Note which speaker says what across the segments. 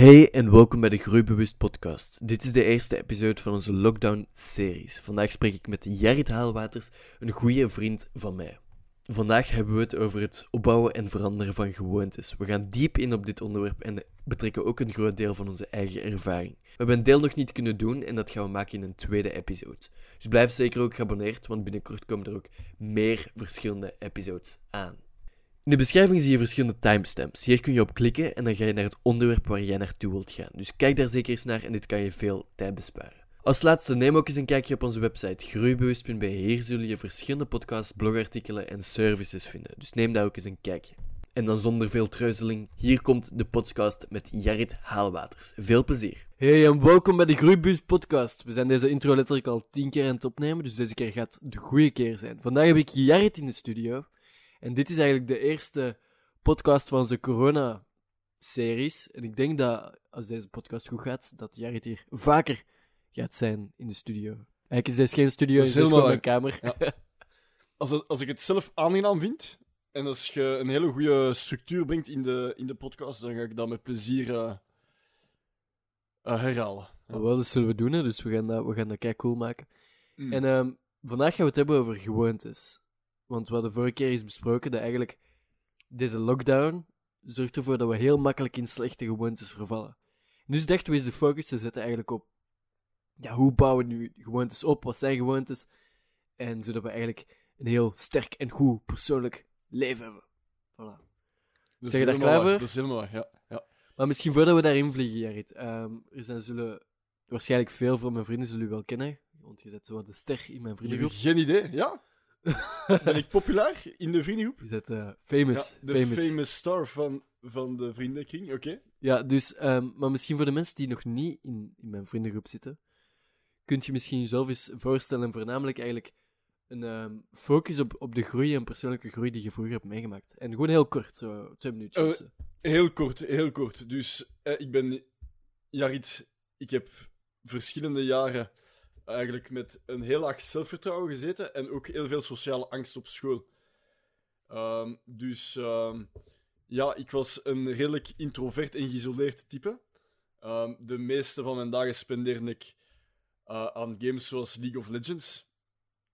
Speaker 1: Hey en welkom bij de Groeibewust podcast. Dit is de eerste episode van onze lockdown-series. Vandaag spreek ik met Jarit Haalwaters, een goede vriend van mij. Vandaag hebben we het over het opbouwen en veranderen van gewoontes. We gaan diep in op dit onderwerp en betrekken ook een groot deel van onze eigen ervaring. We hebben een deel nog niet kunnen doen en dat gaan we maken in een tweede episode. Dus blijf zeker ook geabonneerd, want binnenkort komen er ook meer verschillende episodes aan. In de beschrijving zie je verschillende timestamps. Hier kun je op klikken en dan ga je naar het onderwerp waar jij naartoe wilt gaan. Dus kijk daar zeker eens naar en dit kan je veel tijd besparen. Als laatste neem ook eens een kijkje op onze website groeibewust.be. Hier zullen je verschillende podcasts, blogartikelen en services vinden. Dus neem daar ook eens een kijkje. En dan zonder veel treuzeling, hier komt de podcast met Jarit Haalwaters. Veel plezier. Hey en welkom bij de Groeibewust podcast. We zijn deze intro letterlijk al tien keer aan het opnemen, dus deze keer gaat de goede keer zijn. Vandaag heb ik Jarit in de studio. En dit is eigenlijk de eerste podcast van onze corona-series. En ik denk dat als deze podcast goed gaat, dat Jarit hier vaker gaat zijn in de studio. Eigenlijk is deze geen studio,
Speaker 2: is helemaal
Speaker 1: gewoon mijn kamer.
Speaker 2: Ja. Als, het- als ik het zelf aangenaam vind, en als je een hele goede structuur brengt in de, in de podcast, dan ga ik dat met plezier eh, eh, herhalen. Ja.
Speaker 1: Wel, dat zullen we doen, hè. dus we gaan dat, we gaan dat kei cool maken.
Speaker 2: Mm.
Speaker 1: En ehm, vandaag gaan we het hebben over gewoontes. Want we hadden vorige keer eens besproken dat eigenlijk deze lockdown zorgt ervoor dat we heel makkelijk in slechte gewoontes vervallen. En dus dachten we eens de focus te zetten eigenlijk op ja, hoe bouwen we nu gewoontes op, wat zijn gewoontes, en zodat we eigenlijk een heel sterk en goed persoonlijk leven hebben. Voilà. Zeg je daar klaar voor?
Speaker 2: Dat is helemaal waar, ja. ja.
Speaker 1: Maar misschien voordat we daarin vliegen, Jarit. ehm, er zijn zullen waarschijnlijk veel van mijn vrienden zullen u wel kennen. Want je zit zo wat de ster in mijn
Speaker 2: Ik heb
Speaker 1: vriendengroep.
Speaker 2: geen idee, ja? Ben ik populair in de vriendengroep?
Speaker 1: Je zit eh, famous.
Speaker 2: Ja, de
Speaker 1: famous.
Speaker 2: famous. star van, van de vriendenkring, oké.
Speaker 1: Ja, dus, ehm, maar misschien voor de mensen die nog niet in, in mijn vriendengroep zitten, kunt je misschien jezelf eens voorstellen, en voornamelijk eigenlijk een ehm, focus op, op de groei en persoonlijke groei die je vroeger hebt meegemaakt. En gewoon heel kort, zo twee minuutjes.
Speaker 2: Eh. Heel kort, heel kort. Dus eh, ik ben Jarit. Ik heb verschillende jaren eigenlijk met een heel laag zelfvertrouwen gezeten en ook heel veel sociale angst op school. Ehm, dus ehm, ja, ik was een redelijk introvert en geïsoleerd type. Ehm, de meeste van mijn dagen spendeerde ik eh, aan games zoals League of Legends.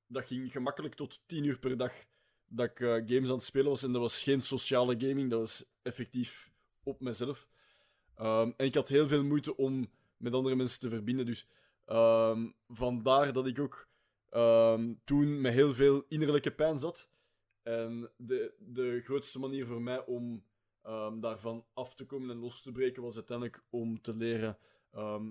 Speaker 2: Dat ging gemakkelijk tot 10 uur per dag dat ik eh, games aan het spelen was. En dat was geen sociale gaming, dat was effectief op mezelf. En ik had heel veel moeite om met andere mensen te verbinden. Dus ehm, vandaar dat ik ook ehm, toen met heel veel innerlijke pijn zat. En de, de grootste manier voor mij om ehm, daarvan af te komen en los te breken was uiteindelijk om te leren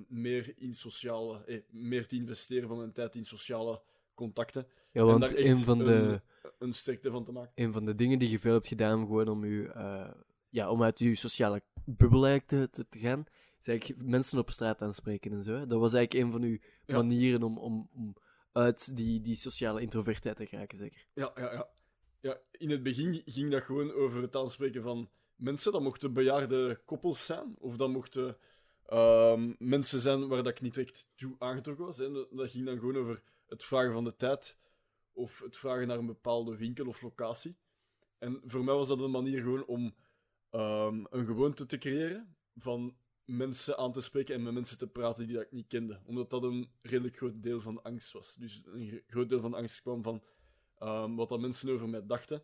Speaker 2: meer, in sociale, eh, meer te investeren van mijn tijd in sociale contacten.
Speaker 1: Ja,
Speaker 2: en
Speaker 1: want
Speaker 2: daar echt
Speaker 1: een van, de,
Speaker 2: een- Een sterkte van te maken.
Speaker 1: een van de dingen die je veel hebt gedaan gewoon om, u, eh, ja, om uit je sociale bubbel te, te, te gaan, eigenlijk mensen op straat aanspreken en zo. hè. Dat was eigenlijk een van uw
Speaker 2: Ja.
Speaker 1: manieren om, om, om uit die, die sociale introvertheid te geraken, zeker.
Speaker 2: Ja, ja, ja. ja, in het begin ging dat gewoon over het aanspreken van mensen. Dat mochten bejaarde koppels zijn, of dat mochten ehm, mensen zijn waar dat ik niet direct toe aangetrokken was. Hè. Dat, dat ging dan gewoon over het vragen van de tijd, of het vragen naar een bepaalde winkel of locatie. En voor mij was dat een manier gewoon om ehm, een gewoonte te creëren van mensen aan te spreken en met mensen te praten die dat ik niet kende. Omdat dat een redelijk groot deel van de angst was. Dus een gro- groot deel van de angst kwam van ehm, wat mensen over mij dachten.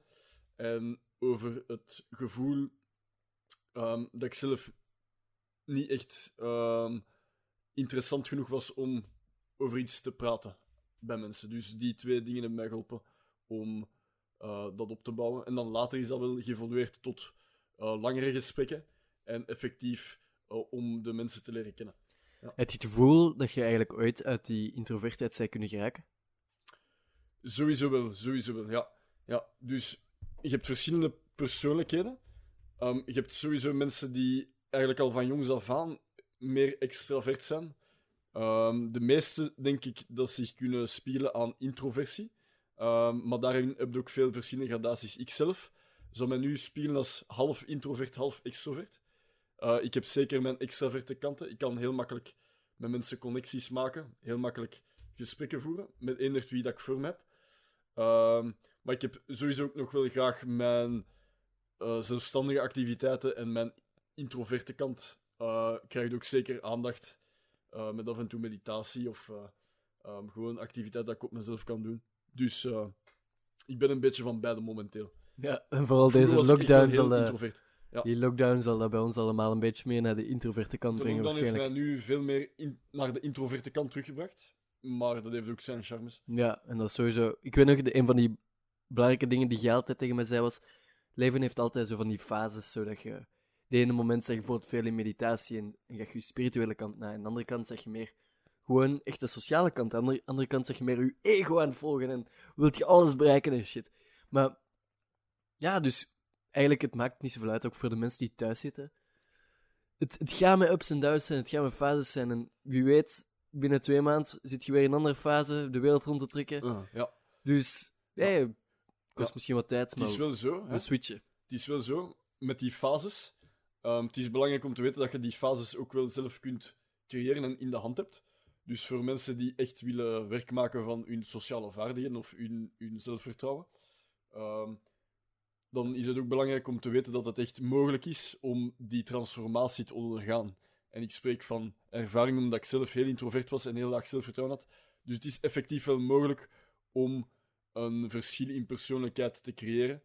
Speaker 2: En over het gevoel ehm, dat ik zelf niet echt ehm, interessant genoeg was om over iets te praten bij mensen. Dus die twee dingen hebben mij geholpen om eh, dat op te bouwen. En dan later is dat wel geëvolueerd tot eh, langere gesprekken en effectief om de mensen te leren kennen.
Speaker 1: Heb je het gevoel dat je eigenlijk ooit uit die introvertheid zou kunnen geraken?
Speaker 2: Sowieso wel, sowieso wel, ja. ja. Dus je hebt verschillende persoonlijkheden. Ehm, je hebt sowieso mensen die eigenlijk al van jongs af aan meer extravert zijn. Ehm, de meeste denk ik dat zich kunnen spelen aan introversie. Ehm, maar daarin heb je ook veel verschillende gradaties. Ik zelf zou mij nu spelen als half introvert, half extrovert. Eh, ik heb zeker mijn extraverte kanten. Ik kan heel makkelijk met mensen connecties maken. Heel makkelijk gesprekken voeren met eender wie dat ik voor me heb. Ehm, maar ik heb sowieso ook nog wel graag mijn eh, zelfstandige activiteiten en mijn introverte kant eh, krijgt ook zeker aandacht met af en toe meditatie of eh, ehm, gewoon activiteit dat ik op mezelf kan doen. Dus ik ben een beetje van beide momenteel.
Speaker 1: Ja, en vooral
Speaker 2: Vroeger
Speaker 1: deze lockdown zal.
Speaker 2: Ja.
Speaker 1: die lockdown zal dat bij ons allemaal een beetje meer naar de introverte kant
Speaker 2: De
Speaker 1: brengen
Speaker 2: lockdown heeft mij
Speaker 1: waarschijnlijk.
Speaker 2: nu veel meer in- naar de introverte kant teruggebracht. Maar dat heeft ook zijn charmes.
Speaker 1: Ja, en dat is sowieso... Ik weet nog, de, een van die belangrijke dingen die jij altijd tegen mij zei was... Leven heeft altijd zo van die fases, zodat je... De ene moment zeg je bijvoorbeeld veel in meditatie en, en ga je je spirituele kant na. En de andere kant zeg je meer gewoon echt de sociale kant. Aan de andere, andere kant zeg je meer je ego aan het volgen en wilt je alles bereiken en shit. Maar ja, dus eigenlijk het maakt niet zoveel uit, ook voor de mensen die thuis zitten. Het, het gaat met ups en downs zijn, het gaat met fases zijn. En wie weet, binnen twee maanden zit je weer in een andere fase, de wereld rond te trekken.
Speaker 2: Uh, ja.
Speaker 1: Dus, ja,
Speaker 2: Ja.
Speaker 1: het kost
Speaker 2: Ja.
Speaker 1: misschien wat tijd,
Speaker 2: Het
Speaker 1: maar
Speaker 2: is wel zo. Hè?
Speaker 1: we switchen.
Speaker 2: Het is wel zo, met die fases. ehm, het is belangrijk om te weten dat je die fases ook wel zelf kunt creëren en in de hand hebt. Dus voor mensen die echt willen werk maken van hun sociale vaardigheden of hun, hun zelfvertrouwen, ehm, dan is het ook belangrijk om te weten dat het echt mogelijk is om die transformatie te ondergaan. En ik spreek van ervaring omdat ik zelf heel introvert was en heel laag zelfvertrouwen had. Dus het is effectief wel mogelijk om een verschil in persoonlijkheid te creëren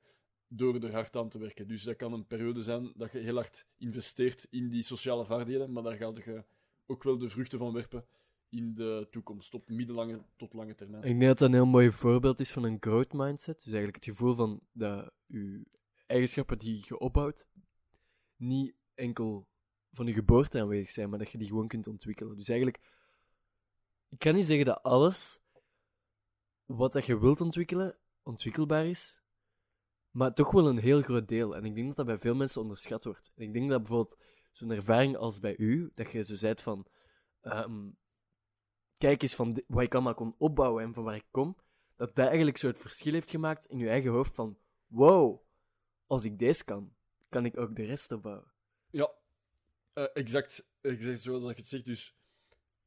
Speaker 2: door er hard aan te werken. Dus dat kan een periode zijn dat je heel hard investeert in die sociale vaardigheden, maar daar ga je ook wel de vruchten van werpen in de toekomst, op middellange tot lange termijn.
Speaker 1: Ik denk dat dat een heel mooi voorbeeld is van een growth mindset. Dus eigenlijk het gevoel van dat je eigenschappen die je opbouwt, niet enkel van je geboorte aanwezig zijn, maar dat je die gewoon kunt ontwikkelen. Dus eigenlijk, ik kan niet zeggen dat alles wat dat je wilt ontwikkelen, ontwikkelbaar is, maar toch wel een heel groot deel. En ik denk dat dat bij veel mensen onderschat wordt. En ik denk dat bijvoorbeeld zo'n ervaring als bij u, dat je zo zei van, ehm, kijk eens van wat ik allemaal kon opbouwen en van waar ik kom, dat dat eigenlijk zo het verschil heeft gemaakt in je eigen hoofd van, wow, als ik deze kan, kan ik ook de rest opbouwen.
Speaker 2: Ja, eh, exact, exact zoals je het zegt. Dus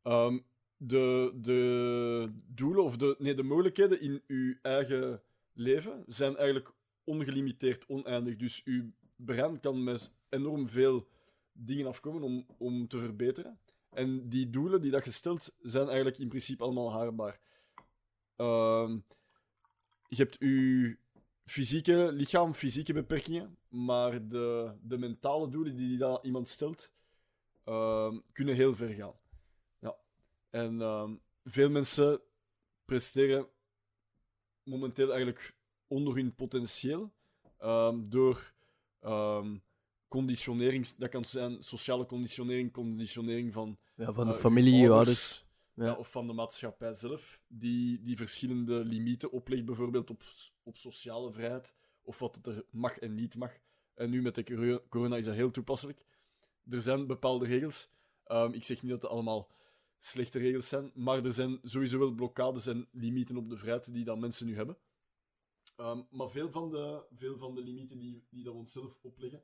Speaker 2: ehm, de, de doelen of de, nee, de mogelijkheden in uw eigen leven zijn eigenlijk ongelimiteerd, oneindig. Dus uw brein kan met enorm veel dingen afkomen om, om te verbeteren. En die doelen die dat je stelt, zijn eigenlijk in principe allemaal haalbaar. Ehm, je hebt uw fysieke lichaam, fysieke beperkingen, maar de, de mentale doelen die dat iemand stelt, ehm, kunnen heel ver gaan. Ja. En ehm, veel mensen presteren momenteel eigenlijk onder hun potentieel door conditionering, dat kan zijn sociale conditionering, conditionering van
Speaker 1: Ja, van de
Speaker 2: eh,
Speaker 1: familie, je ouders.
Speaker 2: ja,
Speaker 1: Ja.
Speaker 2: of van de maatschappij zelf, die, die verschillende limieten oplegt, bijvoorbeeld op, op sociale vrijheid, of wat het er mag en niet mag. En nu met de coro- corona is dat heel toepasselijk. Er zijn bepaalde regels. Ehm, ik zeg niet dat het allemaal slechte regels zijn, maar er zijn sowieso wel blokkades en limieten op de vrijheid die dan mensen nu hebben. Ehm, maar veel van de, veel van de limieten die, die dat we onszelf opleggen,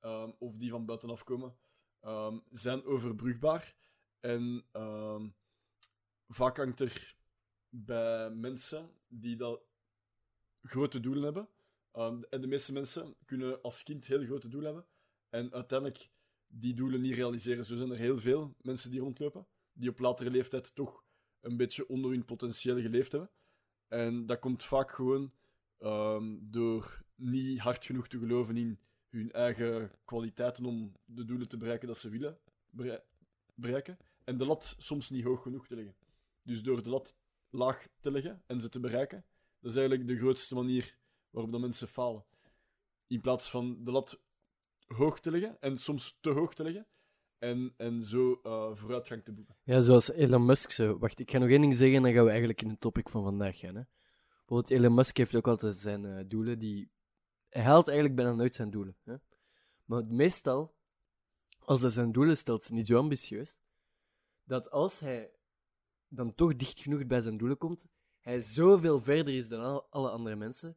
Speaker 2: ehm, of die van buitenaf komen, ehm, zijn overbrugbaar. En ehm, vaak hangt er bij mensen die dat grote doelen hebben. en de meeste mensen kunnen als kind heel grote doelen hebben. En uiteindelijk die doelen niet realiseren. Zo zijn er heel veel mensen die rondlopen. Die op latere leeftijd toch een beetje onder hun potentieel geleefd hebben. En dat komt vaak gewoon door niet hard genoeg te geloven in hun eigen kwaliteiten om de doelen te bereiken dat ze willen berei- bereiken. En de lat soms niet hoog genoeg te leggen. Dus door de lat laag te leggen en ze te bereiken, dat is eigenlijk de grootste manier waarop dat mensen falen. In plaats van de lat hoog te leggen en soms te hoog te leggen en, en zo eh, vooruitgang te boeken.
Speaker 1: ja, zoals Elon Musk. Wacht, ik ga nog één ding zeggen en dan gaan we eigenlijk in het topic van vandaag gaan. Hè. Bijvoorbeeld, Elon Musk heeft ook altijd zijn eh, doelen die... Hij haalt eigenlijk bijna nooit zijn doelen. Hè. Maar meestal, als hij zijn doelen stelt, zijn niet zo ambitieus, dat als hij dan toch dicht genoeg bij zijn doelen komt, hij zoveel verder is dan al- alle andere mensen,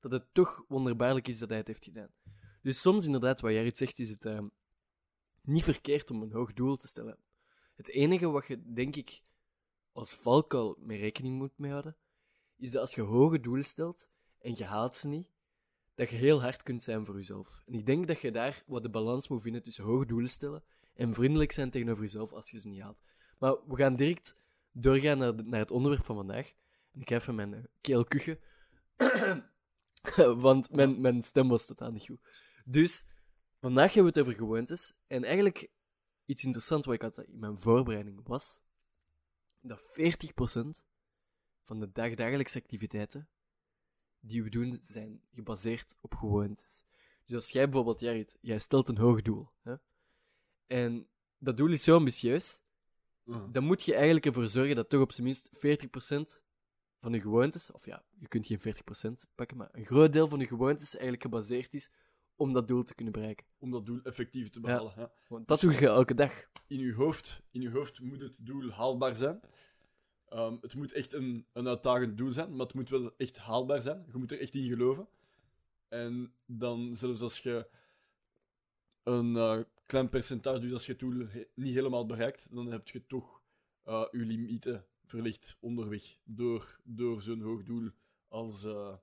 Speaker 1: dat het toch wonderbaarlijk is dat hij het heeft gedaan. Dus soms inderdaad, wat Jared zegt, is het ehm, niet verkeerd om een hoog doel te stellen. Het enige wat je, denk ik, als valkuil mee rekening moet mee houden, is dat als je hoge doelen stelt en je haalt ze niet, dat je heel hard kunt zijn voor jezelf. En ik denk dat je daar wat de balans moet vinden tussen hoge doelen stellen En vriendelijk zijn tegenover jezelf als je ze niet haalt. Maar we gaan direct doorgaan naar, naar het onderwerp van vandaag. Ik ga even mijn eh, keel kuchen. Want mijn, mijn stem was totaal niet goed. Dus, vandaag hebben we het over gewoontes. En eigenlijk, iets interessants wat ik had in mijn voorbereiding was... dat 40% van de dagdagelijkse activiteiten die we doen, zijn gebaseerd op gewoontes. Dus als jij bijvoorbeeld, Jarit, jij stelt een hoog doel. Hè? En dat doel is zo ambitieus,
Speaker 2: Uh.
Speaker 1: dan moet je eigenlijk ervoor zorgen dat toch op zijn minst 40% van je gewoontes, of ja, je kunt geen 40% pakken, maar een groot deel van je gewoontes eigenlijk gebaseerd is om dat doel te kunnen bereiken.
Speaker 2: Om dat doel effectief te behalen. hè.
Speaker 1: Want dat doe je elke dag.
Speaker 2: in je hoofd, in je hoofd moet het doel haalbaar zijn. Ehm, het moet echt een, een uitdagend doel zijn, maar het moet wel echt haalbaar zijn. Je moet er echt in geloven. En dan, zelfs als je een eh, klein percentage, dus als je het doel he- niet helemaal bereikt, dan heb je toch eh, je limieten verlicht onderweg door, door zo'n hoog doel als, eh,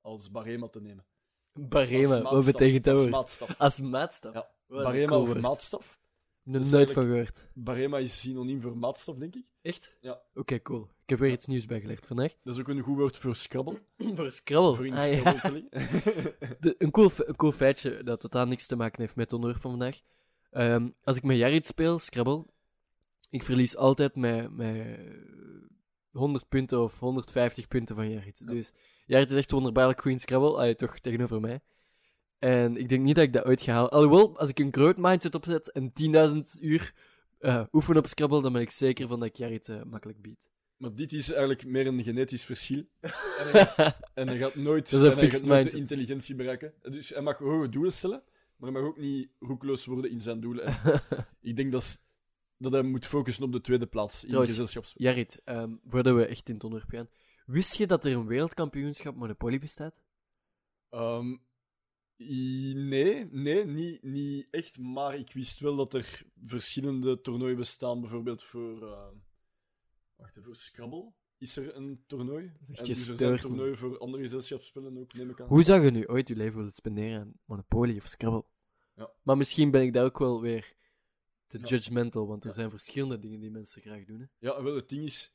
Speaker 2: als barema te nemen.
Speaker 1: Barema, wat betekent dat
Speaker 2: als maatstaf.
Speaker 1: Als maatstaf.
Speaker 2: Ja, Barema of maatstaf. Is
Speaker 1: nooit van gehoord.
Speaker 2: Barema is synoniem voor maatstaf, denk ik.
Speaker 1: Echt?
Speaker 2: Ja.
Speaker 1: Oké, cool. Ik heb weer iets nieuws bijgelegd vandaag.
Speaker 2: Dat is ook een goed woord voor Scrabble.
Speaker 1: Voor Scrabble.
Speaker 2: Voor in
Speaker 1: Ah, ja.
Speaker 2: Scrabble
Speaker 1: De- een, cool, een cool feitje dat totaal niks te maken heeft met het onderwerp van vandaag. Ehm, als ik met Jarit speel, Scrabble, ik verlies altijd met, met 100 punten of 150 punten van Jarit. Dus Jarit is echt wonderbaarlijk goed in Scrabble, allee, toch tegenover mij. En ik denk niet dat ik dat ooit ga halen. Alhoewel, als ik een groot mindset opzet en 10.000 uur eh oefen op Scrabble, dan ben ik zeker van dat ik Jarit eh, makkelijk bied.
Speaker 2: Maar dit is eigenlijk meer een genetisch verschil. En hij, gaat- en hij gaat nooit, en hij
Speaker 1: fixed
Speaker 2: gaat nooit de intelligentie bereiken. Dus hij mag hoge doelen stellen, maar hij mag ook niet roekeloos worden in zijn doelen. En ik denk dat, dat hij moet focussen op de tweede plaats in
Speaker 1: Trouwens,
Speaker 2: de gezelschapsspel.
Speaker 1: Jarit, ehm, voordat we echt in het onderwerp gaan. Wist je dat er een wereldkampioenschap Monopoly bestaat?
Speaker 2: Ehm, nee, nee niet, niet echt. Maar ik wist wel dat er verschillende toernooien bestaan. Bijvoorbeeld voor. ehm, wacht even, voor Scrabble is er een toernooi.
Speaker 1: is echt
Speaker 2: en dus er zijn
Speaker 1: man.
Speaker 2: toernooien voor andere gezelschapsspellen ook, neem ik aan.
Speaker 1: Hoe zou je nu ooit je leven willen spenderen aan Monopoly of Scrabble?
Speaker 2: Ja.
Speaker 1: Maar misschien ben ik daar ook wel weer te
Speaker 2: Ja.
Speaker 1: judgmental, want er
Speaker 2: Ja.
Speaker 1: zijn verschillende dingen die mensen graag doen. Hè?
Speaker 2: Ja, wel, het ding is.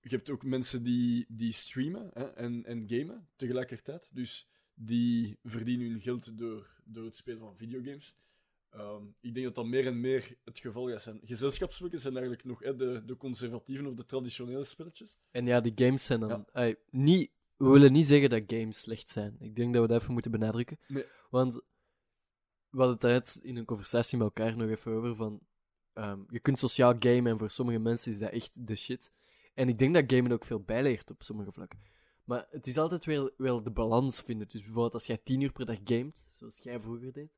Speaker 2: Je hebt ook mensen die, die streamen hè, en, en gamen tegelijkertijd. Dus die verdienen hun geld door, door het spelen van videogames. Ehm, ik denk dat dat meer en meer het geval gaat zijn. Gezelschapsspelletjes zijn eigenlijk nog hè, de, de conservatieve of de traditionele spelletjes.
Speaker 1: En ja, die games zijn dan...
Speaker 2: Ja.
Speaker 1: Niet, we willen niet zeggen dat games slecht zijn. Ik denk dat we dat even moeten benadrukken.
Speaker 2: Nee.
Speaker 1: Want we hadden het daarnet in een conversatie met elkaar nog even over van... ehm, je kunt sociaal gamen en voor sommige mensen is dat echt de shit. En ik denk dat gamen ook veel bijleert op sommige vlakken. Maar het is altijd wel, wel de balans vinden. Dus bijvoorbeeld als jij tien uur per dag gamet, zoals jij vroeger deed,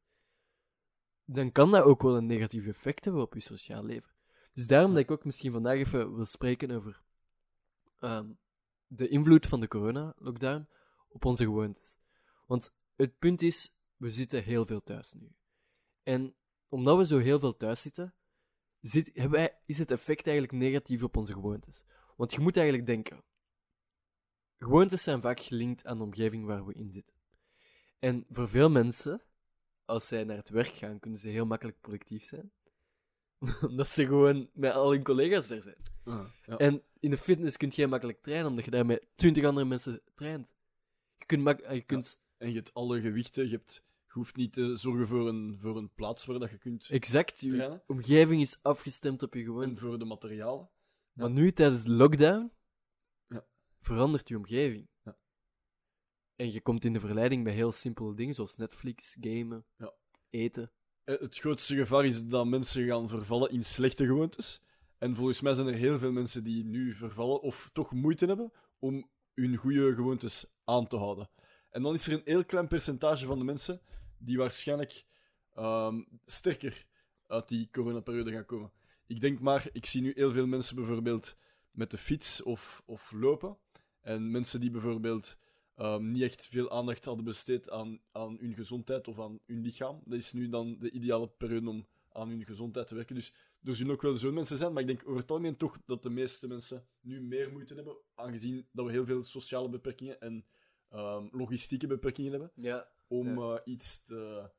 Speaker 1: dan kan dat ook wel een negatief effect hebben op je sociaal leven. Dus daarom dat ik ook misschien vandaag even wil spreken over ehm, de invloed van de corona-lockdown op onze gewoontes. Want het punt is, we zitten heel veel thuis nu. En omdat we zo heel veel thuis zitten, zit, wij, is het effect eigenlijk negatief op onze gewoontes. Want je moet eigenlijk denken, gewoontes zijn vaak gelinkt aan de omgeving waar we in zitten. En voor veel mensen, als zij naar het werk gaan, kunnen ze heel makkelijk productief zijn. Omdat ze gewoon met al hun collega's daar zijn.
Speaker 2: ja.
Speaker 1: En in de fitness kun je makkelijk trainen, omdat je daar met twintig andere mensen traint. Je kunt, mak- je kunt
Speaker 2: En je hebt alle gewichten. Je, hebt, je hoeft niet te zorgen voor een, voor een plaats waar dat je kunt
Speaker 1: exact, je
Speaker 2: trainen.
Speaker 1: omgeving is afgestemd op je
Speaker 2: En
Speaker 1: gewoonte.
Speaker 2: voor de materialen.
Speaker 1: Maar nu, tijdens de lockdown. Verandert je omgeving.
Speaker 2: Ja.
Speaker 1: En je komt in de verleiding bij heel simpele dingen, zoals Netflix, gamen,
Speaker 2: Ja.
Speaker 1: eten.
Speaker 2: Eh, Het grootste gevaar is dat mensen gaan vervallen in slechte gewoontes. En volgens mij zijn er heel veel mensen die nu vervallen of toch moeite hebben om hun goede gewoontes aan te houden. En dan is er een heel klein percentage van de mensen die waarschijnlijk ehm, sterker uit die coronaperiode gaan komen. Ik denk maar, ik zie nu heel veel mensen bijvoorbeeld met de fiets of, of lopen. En mensen die bijvoorbeeld ehm, niet echt veel aandacht hadden besteed aan, aan hun gezondheid of aan hun lichaam. Dat is nu dan de ideale periode om aan hun gezondheid te werken. Dus er zullen ook wel zo'n mensen zijn, maar ik denk over het algemeen toch dat de meeste mensen nu meer moeite hebben, aangezien dat we heel veel sociale beperkingen en ehm, logistieke beperkingen hebben,
Speaker 1: Ja.
Speaker 2: om
Speaker 1: Ja.
Speaker 2: eh, iets te,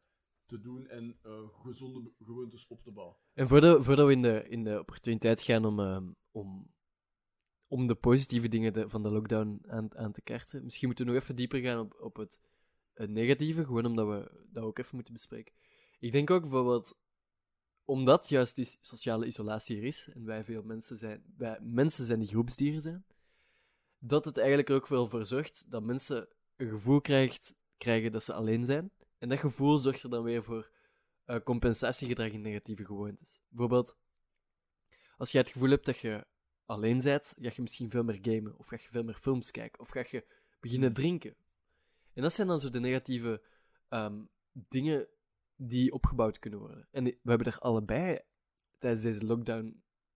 Speaker 2: te doen en eh, gezonde gewoontes op te bouwen.
Speaker 1: En voordat, voordat we in de, in de opportuniteit gaan om, ehm, om, om de positieve dingen van de lockdown aan, aan te kaarten, misschien moeten we nog even dieper gaan op, op het, negatieve, gewoon omdat we dat ook even moeten bespreken. Ik denk ook bijvoorbeeld, omdat juist die sociale isolatie er is, en wij veel mensen zijn, wij mensen zijn die groepsdieren zijn, dat het eigenlijk ook wel voor zorgt dat mensen een gevoel krijgt, krijgen dat ze alleen zijn. En dat gevoel zorgt er dan weer voor eh, compensatiegedrag in negatieve gewoontes. Bijvoorbeeld, als je het gevoel hebt dat je alleen bent, ga je misschien veel meer gamen, of ga je veel meer films kijken, of ga je beginnen drinken. En dat zijn dan zo de negatieve ehm, dingen die opgebouwd kunnen worden. En we hebben er allebei tijdens deze lockdown,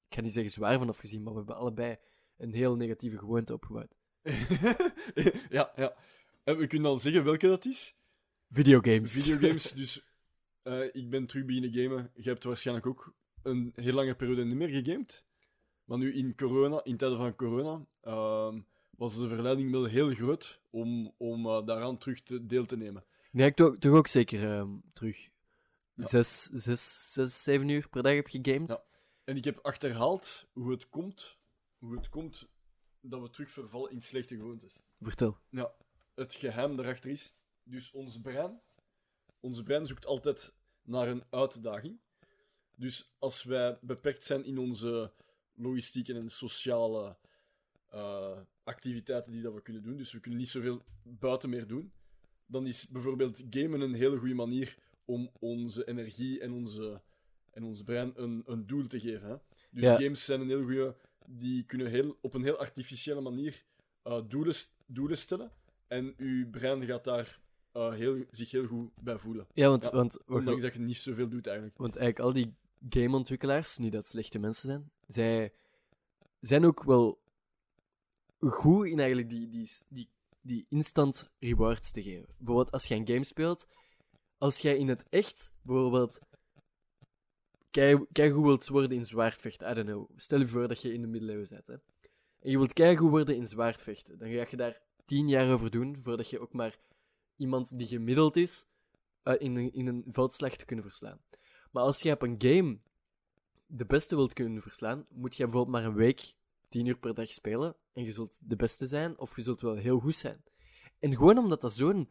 Speaker 1: ik ga niet zeggen zwaar van afgezien, maar we hebben allebei een heel negatieve gewoonte opgebouwd.
Speaker 2: ja, ja. En we kunnen dan zeggen welke dat is.
Speaker 1: Videogames.
Speaker 2: Videogames, dus eh, ik ben terug beginnen gamen. Je hebt waarschijnlijk ook een heel lange periode niet meer gegamed. Maar nu in corona, in tijden van corona, ehm, was de verleiding wel heel groot om, om eh, daaraan terug te, deel te nemen.
Speaker 1: Nee, ik toch, toch ook zeker ehm, terug.
Speaker 2: Ja.
Speaker 1: Zes, zes, zes, zeven uur per dag heb gegamed.
Speaker 2: Ja. En ik heb achterhaald hoe het komt, hoe het komt dat we terug vervallen in slechte gewoontes.
Speaker 1: Vertel.
Speaker 2: Ja, het geheim daarachter is, dus ons brein, ons brein zoekt altijd naar een uitdaging. Dus als wij beperkt zijn in onze logistieke en sociale eh, activiteiten die dat we kunnen doen, dus we kunnen niet zoveel buiten meer doen, dan is bijvoorbeeld gamen een hele goede manier om onze energie en, onze, en ons brein een, een doel te geven. Hè? Dus
Speaker 1: Ja.
Speaker 2: games zijn een heel goede, die kunnen heel, op een heel artificiële manier eh, doelen, doelen stellen. En uw brein gaat daar eh, heel, zich heel goed bij voelen.
Speaker 1: Ja, want,
Speaker 2: Ja,
Speaker 1: want,
Speaker 2: Ondanks dat je niet zoveel doet eigenlijk.
Speaker 1: want eigenlijk al die gameontwikkelaars, niet dat slechte mensen zijn, zij zijn ook wel goed in eigenlijk die, die, die, die instant rewards te geven. Bijvoorbeeld als je een game speelt, als jij in het echt bijvoorbeeld kei, keigoed wilt worden in zwaardvechten, I don't know. Stel je voor dat je in de middeleeuwen bent, hè. En je wilt keigoed worden in zwaardvechten. Dan ga je daar tien jaar over doen, voordat je ook maar iemand die gemiddeld is, eh, in, een, in een veldslag te kunnen verslaan. Maar als je op een game de beste wilt kunnen verslaan, moet je bijvoorbeeld maar een week, tien uur per dag spelen, en je zult de beste zijn, of je zult wel heel goed zijn. En gewoon omdat dat zo'n,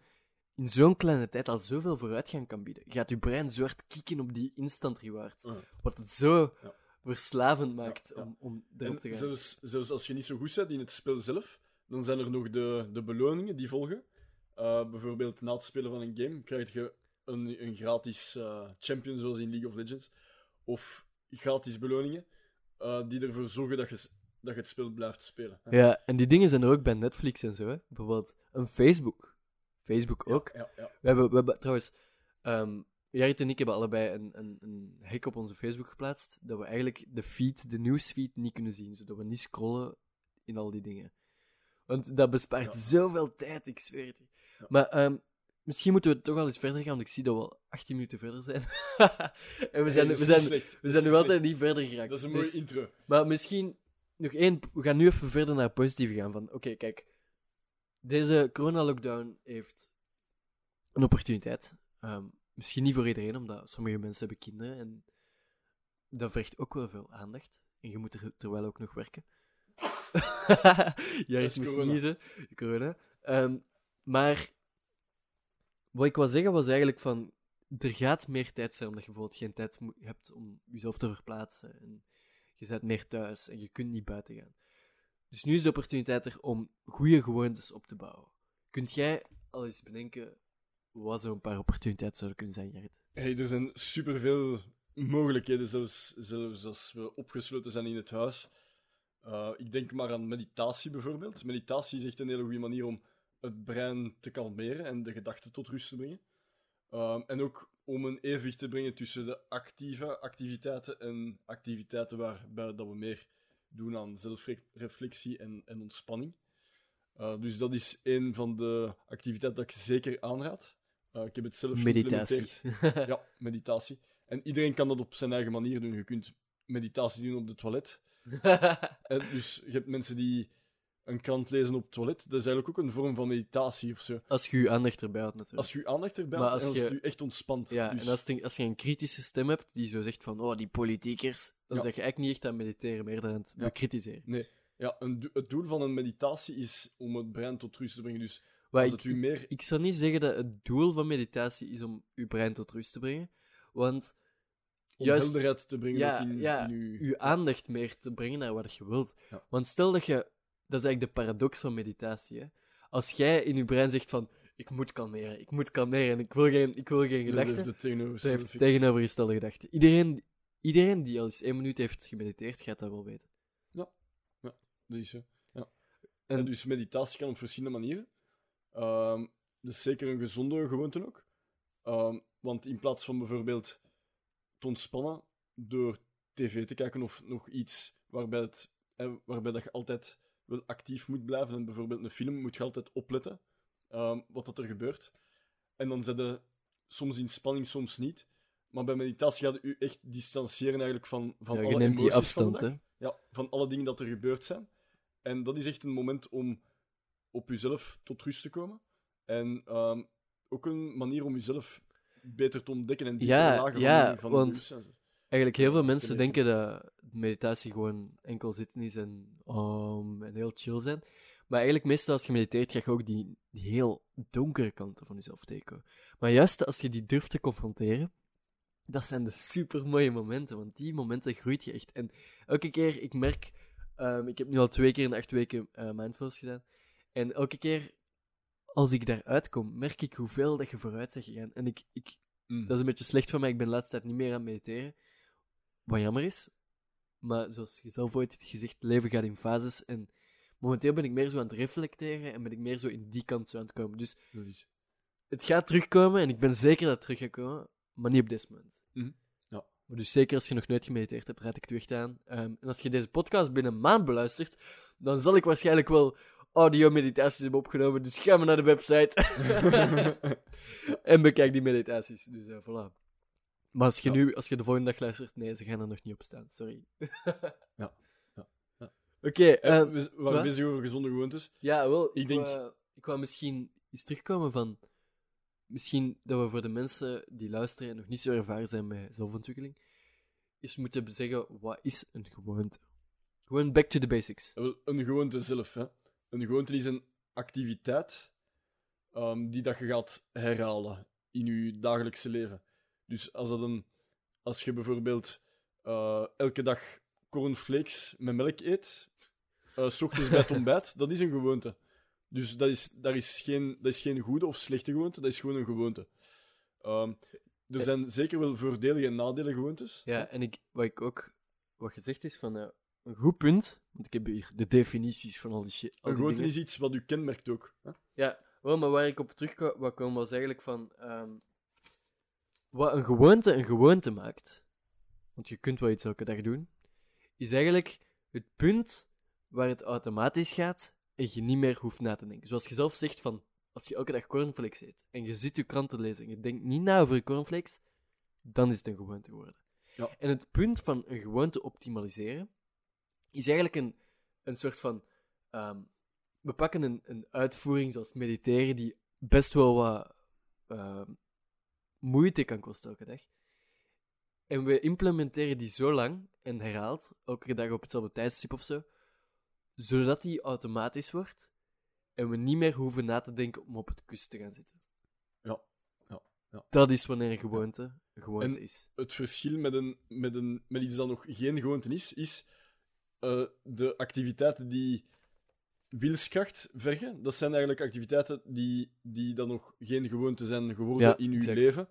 Speaker 1: in zo'n kleine tijd al zoveel vooruitgang kan bieden, gaat je brein zo hard kicken op die instant rewards.
Speaker 2: Ja.
Speaker 1: Wat het zo
Speaker 2: Ja.
Speaker 1: verslavend maakt
Speaker 2: Ja, ja.
Speaker 1: om, om erop
Speaker 2: En
Speaker 1: te gaan.
Speaker 2: zelfs, zelfs als je niet zo goed bent in het spel zelf, dan zijn er nog de, de beloningen die volgen. Eh, bijvoorbeeld na het spelen van een game krijg je een, een gratis eh, champion, zoals in League of Legends. Of gratis beloningen, eh, die ervoor zorgen dat je, dat je het spel blijft spelen. hè.
Speaker 1: Ja, en die dingen zijn er ook bij Netflix en zo. Hè. Bijvoorbeeld een Facebook. Facebook ook.
Speaker 2: Ja, ja.
Speaker 1: We hebben, we hebben trouwens, ehm Jarit en ik hebben allebei een, een, een hek op onze Facebook geplaatst, dat we eigenlijk de feed, de nieuwsfeed, niet kunnen zien, zodat we niet scrollen in al die dingen. Want dat bespaart zoveel tijd, ik zweer het. Maar ehm, misschien moeten we toch al eens verder gaan, want ik zie dat we al 18 minuten verder zijn. en we zijn,
Speaker 2: Hey,
Speaker 1: we zijn,
Speaker 2: slecht.
Speaker 1: we zijn nu altijd niet verder geraakt.
Speaker 2: Dat is een mooie
Speaker 1: Dus-
Speaker 2: intro.
Speaker 1: maar misschien nog één. We gaan nu even verder naar het positieve gaan. Van oké, kijk. Deze corona-lockdown heeft een opportuniteit. Ehm, misschien niet voor iedereen, omdat sommige mensen hebben kinderen en dat vergt ook wel veel aandacht. En je moet er terwijl ook nog werken. ja,
Speaker 2: is
Speaker 1: ik moest
Speaker 2: corona.
Speaker 1: niezen. Corona. Ehm, maar wat ik wou zeggen was eigenlijk van... Er gaat meer tijd zijn, omdat je bijvoorbeeld geen tijd hebt om jezelf te verplaatsen. En je bent meer thuis en je kunt niet buiten gaan. Dus nu is de opportuniteit er om goede gewoontes op te bouwen. Kunt jij al eens bedenken wat zo'n paar opportuniteiten zouden kunnen zijn, Gerrit?
Speaker 2: Hey, er zijn superveel mogelijkheden, zelfs, zelfs als we opgesloten zijn in het huis. Eh, ik denk maar aan meditatie bijvoorbeeld. Meditatie is echt een hele goede manier om het brein te kalmeren en de gedachten tot rust te brengen. Ehm, en ook om een evenwicht te brengen tussen de actieve activiteiten en activiteiten waarbij dat we meer doen aan zelfreflectie en, en ontspanning. Eh, dus dat is een van de activiteiten dat ik zeker aanraad. Eh, ik heb het zelf
Speaker 1: Meditatie.
Speaker 2: geïmplementeerd. Ja, meditatie. En iedereen kan dat op zijn eigen manier doen. Je kunt meditatie doen op de toilet. En dus je hebt mensen die een krant lezen op het toilet, dat is eigenlijk ook een vorm van meditatie of zo.
Speaker 1: Als je je aandacht erbij houdt, natuurlijk.
Speaker 2: Als je je aandacht erbij houdt en
Speaker 1: als je-
Speaker 2: het je echt ontspant.
Speaker 1: Ja,
Speaker 2: Dus-
Speaker 1: en als, het- als je een kritische stem hebt die zo zegt van, oh, die politiekers, dan
Speaker 2: Ja.
Speaker 1: zeg je eigenlijk niet echt aan mediteren, maar eerder aan het
Speaker 2: Ja.
Speaker 1: bekritiseren.
Speaker 2: ja, een het doel van een meditatie is om het brein tot rust te brengen. Dus
Speaker 1: Maar
Speaker 2: als
Speaker 1: ik,
Speaker 2: het u meer...
Speaker 1: ik zou niet zeggen dat het doel van meditatie is om je brein tot rust te brengen, want
Speaker 2: om
Speaker 1: juist-
Speaker 2: helderheid te brengen
Speaker 1: ja,
Speaker 2: in,
Speaker 1: ja,
Speaker 2: in uw...
Speaker 1: je aandacht meer te brengen naar wat je wilt. Want stel dat je, dat is eigenlijk de paradox van meditatie. Hè? Als jij in je brein zegt van, ik moet kalmeren, ik moet kalmeren, ik wil geen, ik wil geen
Speaker 2: Dat
Speaker 1: gedachten,
Speaker 2: heeft de
Speaker 1: tegenovergestelde gedachten. Iedereen, iedereen die al eens één minuut heeft gemediteerd, gaat dat wel weten.
Speaker 2: Dat is zo. Ja.
Speaker 1: En-
Speaker 2: En dus meditatie kan op verschillende manieren. Ehm dat is zeker een gezonde gewoonte ook. Ehm, want in plaats van bijvoorbeeld te ontspannen door tv te kijken of nog iets waarbij, het, eh, waarbij dat je altijd wel actief moet blijven, en bijvoorbeeld een film, moet je altijd opletten ehm, wat dat er gebeurt. En dan zet je soms in spanning, soms niet. Maar bij meditatie gaat je echt distancieren eigenlijk van, van
Speaker 1: Ja, je
Speaker 2: alle
Speaker 1: neemt die
Speaker 2: emoties van de
Speaker 1: afstand,
Speaker 2: dag.
Speaker 1: hè.
Speaker 2: Ja, van alle dingen dat er gebeurd zijn. En dat is echt een moment om op jezelf tot rust te komen. En ehm, ook een manier om jezelf beter te ontdekken en diepere
Speaker 1: Ja,
Speaker 2: lagen
Speaker 1: ja,
Speaker 2: van, van
Speaker 1: want-. Eigenlijk heel veel mensen denken dat meditatie gewoon enkel zitten is en, en heel chill zijn. Maar eigenlijk meestal als je mediteert, ga je ook die, die heel donkere kanten van jezelf tegenkomen. Maar juist als je die durft te confronteren, dat zijn de super mooie momenten, want die momenten groeit je echt. En elke keer, ik merk, ehm, ik heb nu al twee keer in acht weken eh mindfulness gedaan, en elke keer als ik daaruit kom, merk ik hoeveel dat je vooruit bent gegaan. En ik, ik,
Speaker 2: Mm.
Speaker 1: dat is een beetje slecht van mij, ik ben de laatste tijd niet meer aan het mediteren. Wat jammer is. Maar zoals je zelf ooit hebt gezegd, leven gaat in fases. En momenteel ben ik meer zo aan het reflecteren en ben ik meer zo in die kant zo aan het komen. Dus het gaat terugkomen en ik ben zeker dat het terug gaat komen, maar niet op dit moment.
Speaker 2: Mhm, ja.
Speaker 1: Maar dus zeker als je nog nooit gemediteerd hebt, raad ik het echt aan. Ehm, en als je deze podcast binnen een maand beluistert, dan zal ik waarschijnlijk wel audio-meditaties hebben opgenomen. Dus ga maar naar de website en bekijk die meditaties. Dus eh, voilà. Maar als je
Speaker 2: Ja.
Speaker 1: nu, als je de volgende dag luistert, nee, ze gaan er nog niet op staan. Sorry.
Speaker 2: Ja, ja, ja.
Speaker 1: Oké,
Speaker 2: Eh,
Speaker 1: ehm,
Speaker 2: we waren bezig over gezonde gewoontes.
Speaker 1: Ja, wel. Ik,
Speaker 2: Ik denk-
Speaker 1: wou, ik wou misschien eens terugkomen van... Misschien dat we voor de mensen die luisteren en nog niet zo ervaren zijn met zelfontwikkeling, eens moeten zeggen, wat is een gewoonte? Gewoon back to the basics.
Speaker 2: Een gewoonte zelf. Hè. Een gewoonte is een activiteit ehm, die dat je gaat herhalen in je dagelijkse leven. Dus als, dat een, als je bijvoorbeeld eh, elke dag cornflakes met melk eet, eh, s ochtends bij het ontbijt, dat is een gewoonte. Dus dat is, daar is geen, dat is geen goede of slechte gewoonte, dat is gewoon een gewoonte. Ehm, er zijn zeker wel voordelige en nadelen gewoontes.
Speaker 1: Ja, en ik, wat ik ook... Wat gezegd is van... eh, een goed punt, want ik heb hier de definities van al die shit. al
Speaker 2: Een
Speaker 1: die
Speaker 2: gewoonte
Speaker 1: dingen.
Speaker 2: is iets wat u kenmerkt ook. Hè?
Speaker 1: Ja, wel, maar waar ik op terug komen was eigenlijk van... ehm, wat een gewoonte een gewoonte maakt, want je kunt wel iets elke dag doen, is eigenlijk het punt waar het automatisch gaat en je niet meer hoeft na te denken. Zoals je zelf zegt van, als je elke dag cornflakes eet en je zit je krant te lezen en je denkt niet na over je cornflakes, dan is het een gewoonte geworden.
Speaker 2: Ja.
Speaker 1: En het punt van een gewoonte optimaliseren is eigenlijk een, een soort van... ehm, we pakken een, een uitvoering zoals mediteren, die best wel wat ehm, moeite kan kosten elke dag. En we implementeren die zo lang en herhaald, elke dag op hetzelfde tijdstip of zo, zodat die automatisch wordt en we niet meer hoeven na te denken om op het kussen te gaan zitten.
Speaker 2: Ja, ja, ja.
Speaker 1: Dat is wanneer een gewoonte een gewoonte
Speaker 2: En-
Speaker 1: is.
Speaker 2: het verschil met, een, met, een, met iets dat nog geen gewoonte is, is eh, de activiteiten die wilskracht vergen. Dat zijn eigenlijk activiteiten die, die dan nog geen gewoonte zijn geworden
Speaker 1: Ja,
Speaker 2: in uw
Speaker 1: exact.
Speaker 2: leven.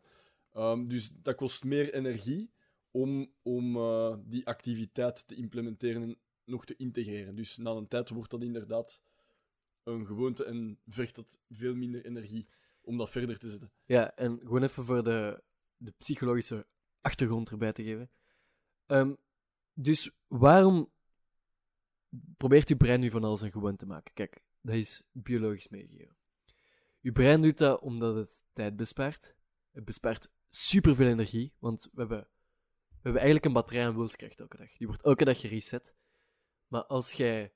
Speaker 2: Ehm, dus dat kost meer energie om, om eh, die activiteit te implementeren en nog te integreren. Dus na een tijd wordt dat inderdaad een gewoonte en vergt dat veel minder energie om dat verder te zetten.
Speaker 1: Ja, en gewoon even voor de, de psychologische achtergrond erbij te geven. Ehm, dus waarom probeert uw brein nu van alles een gewoonte te maken? Kijk, dat is biologisch meegegeven. Uw brein doet dat omdat het tijd bespaart. Het bespaart superveel energie, want we hebben, we hebben eigenlijk een batterij aan wilskracht elke dag. Die wordt elke dag gereset. Maar als jij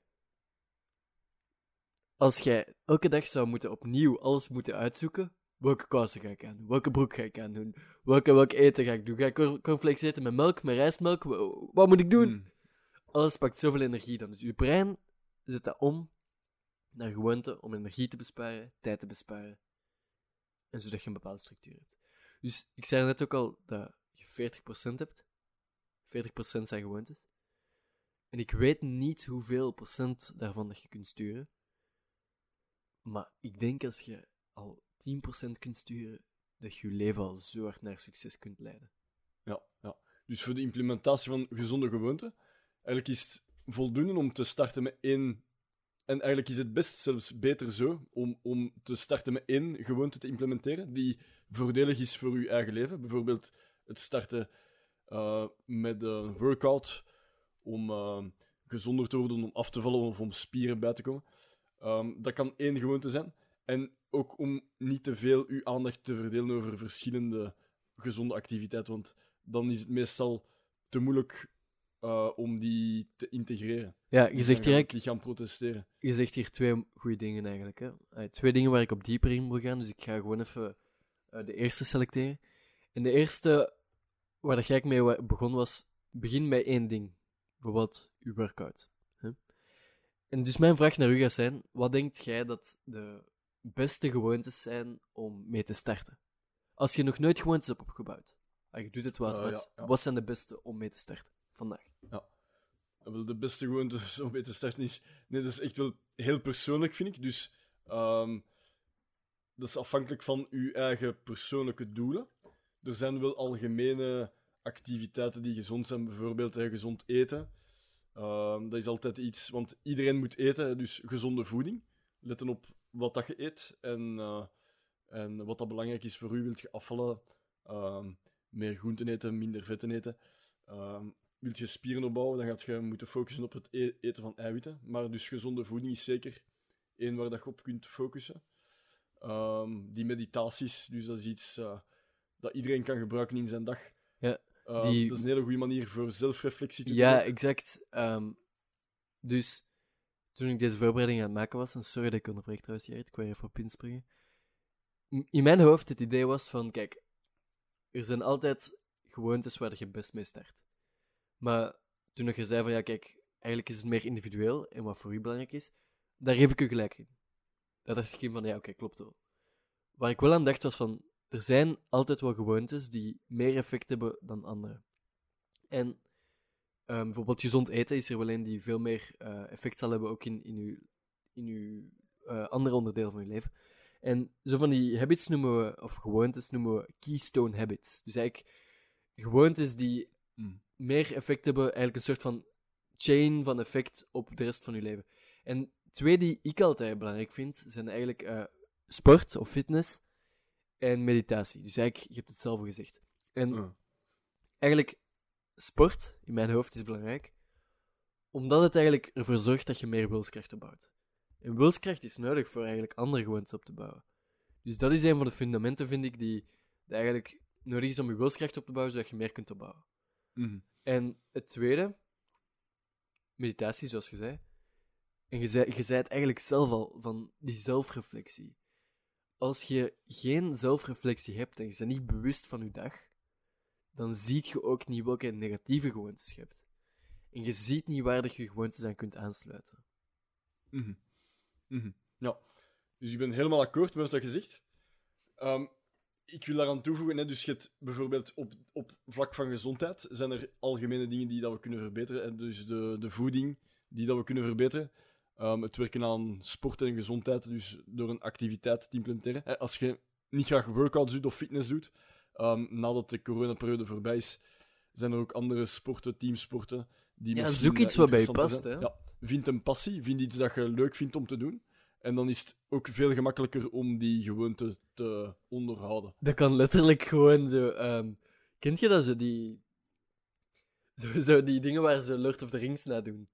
Speaker 1: als jij elke dag zou moeten opnieuw alles moeten uitzoeken, welke kousen ga ik aan doen? Welke broek ga ik aan doen? Welke, welk eten ga ik doen? Ga ik cor- cornflakes eten met melk, met rijstmelk? Wa- Wat moet ik doen?
Speaker 2: Mm.
Speaker 1: Alles pakt zoveel energie dan. Dus je brein zet dat om naar gewoonte om energie te besparen, tijd te besparen. En zodat je een bepaalde structuur hebt. Dus ik zei net ook al dat je 40% hebt. 40% zijn gewoontes. En ik weet niet hoeveel procent daarvan dat je kunt sturen. Maar ik denk als je al 10% kunt sturen, dat je je leven al zo hard naar succes kunt leiden.
Speaker 2: Ja, ja. Dus voor de implementatie van gezonde gewoonten, eigenlijk is het voldoende om te starten met één. En eigenlijk is het best zelfs beter zo om, om te starten met één gewoonte te implementeren die voordelig is voor je eigen leven. Bijvoorbeeld het starten eh, met een workout om eh, gezonder te worden, om af te vallen of om spieren bij te komen. Ehm, dat kan één gewoonte zijn. En ook om niet te veel uw aandacht te verdelen over verschillende gezonde activiteiten, want dan is het meestal te moeilijk eh, om die te integreren.
Speaker 1: Ja, je zegt
Speaker 2: lichaam protesteren.
Speaker 1: je zegt hier twee goede dingen eigenlijk. Hè? Twee dingen waar ik op dieper in wil gaan, dus ik ga gewoon even eh, de eerste selecteren. En de eerste waar dat jij mee begon was, begin bij één ding. Bijvoorbeeld uw workout. Hè? En dus mijn vraag naar u gaat zijn, wat denkt jij dat de beste gewoontes zijn om mee te starten? Als je nog nooit gewoontes hebt opgebouwd. Ah, je doet het wat,
Speaker 2: Eh,
Speaker 1: wat.
Speaker 2: ja, ja.
Speaker 1: Wat zijn de beste om mee te starten vandaag?
Speaker 2: Wel, de beste gewoonte om mee te starten is... Nee, dat is echt wel heel persoonlijk, vind ik. Dus ehm, dat is afhankelijk van uw eigen persoonlijke doelen. Er zijn wel algemene activiteiten die gezond zijn, bijvoorbeeld gezond eten. Ehm, dat is altijd iets, want iedereen moet eten, dus gezonde voeding. Letten op wat dat je eet en, eh, en wat dat belangrijk is voor u. Wilt je afvallen, ehm, meer groenten eten, minder vetten eten. Wilt je spieren opbouwen, dan gaat je moeten focussen op het e- eten van eiwitten. Maar dus gezonde voeding is zeker één waar dat je op kunt focussen. Ehm, die meditaties, dus dat is iets eh, dat iedereen kan gebruiken in zijn dag.
Speaker 1: Ja,
Speaker 2: Ehm,
Speaker 1: die-
Speaker 2: Dat is een hele goede manier voor zelfreflectie te
Speaker 1: Ja,
Speaker 2: doen.
Speaker 1: exact. Ehm, dus toen ik deze voorbereiding aan het maken was, en sorry dat ik onderbreek trouwens, Gerrit, ik er even op inspringen. In mijn hoofd het idee was van, kijk, er zijn altijd gewoontes waar je best mee start. Maar toen je zei van, ja kijk, eigenlijk is het meer individueel en wat voor u belangrijk is, daar geef ik u gelijk in. Daar dacht ik in van, ja oké, klopt wel. Waar ik wel aan dacht was van, er zijn altijd wel gewoontes die meer effect hebben dan andere. En Ehm, bijvoorbeeld gezond eten is er wel een die veel meer eh, effect zal hebben ook in, in uw, in uw eh, andere onderdelen van je leven. En zo van die habits noemen we, of gewoontes noemen we keystone habits. Dus eigenlijk gewoontes die
Speaker 2: Mm.
Speaker 1: Meer effect hebben, eigenlijk een soort van chain van effect op de rest van je leven. En twee die ik altijd belangrijk vind, zijn eigenlijk eh, sport of fitness en meditatie. Dus eigenlijk, je hebt het zelf al gezegd. En
Speaker 2: Uh.
Speaker 1: eigenlijk, sport in mijn hoofd is belangrijk, omdat het eigenlijk ervoor zorgt dat je meer wilskracht opbouwt. En wilskracht is nodig voor eigenlijk andere gewoontes op te bouwen. Dus dat is een van de fundamenten, vind ik, die, die eigenlijk nodig is om je wilskracht op te bouwen, zodat je meer kunt opbouwen.
Speaker 2: Mhm.
Speaker 1: En het tweede, meditatie, zoals je zei. En je zei, je zei het eigenlijk zelf al, van die zelfreflectie. Als je geen zelfreflectie hebt en je bent niet bewust van je dag, dan ziet je ook niet welke negatieve gewoontes je hebt. En je ziet niet waar je gewoontes aan kunt aansluiten.
Speaker 2: Mhm. Mhm. Ja, dus ik ben helemaal akkoord met wat je zegt. Ehm, ik wil daaraan toevoegen, hè, dus je hebt bijvoorbeeld op, op vlak van gezondheid zijn er algemene dingen die dat we kunnen verbeteren. Hè, dus de, de voeding die dat we kunnen verbeteren. Ehm, het werken aan sport en gezondheid, dus door een activiteit te implementeren. Hè, als je niet graag workouts doet of fitness doet, ehm, nadat de coronaperiode voorbij is, zijn er ook andere sporten, teamsporten, die
Speaker 1: Ja, zoek iets wat bij je past,
Speaker 2: zijn. Ja, vind een passie, vind iets dat je leuk vindt om te doen. En dan is het ook veel gemakkelijker om die gewoonte te onderhouden.
Speaker 1: Dat kan letterlijk gewoon zo. ehm, kent je dat zo, die. Zo, zo die dingen waar ze Lord of the Rings na doen?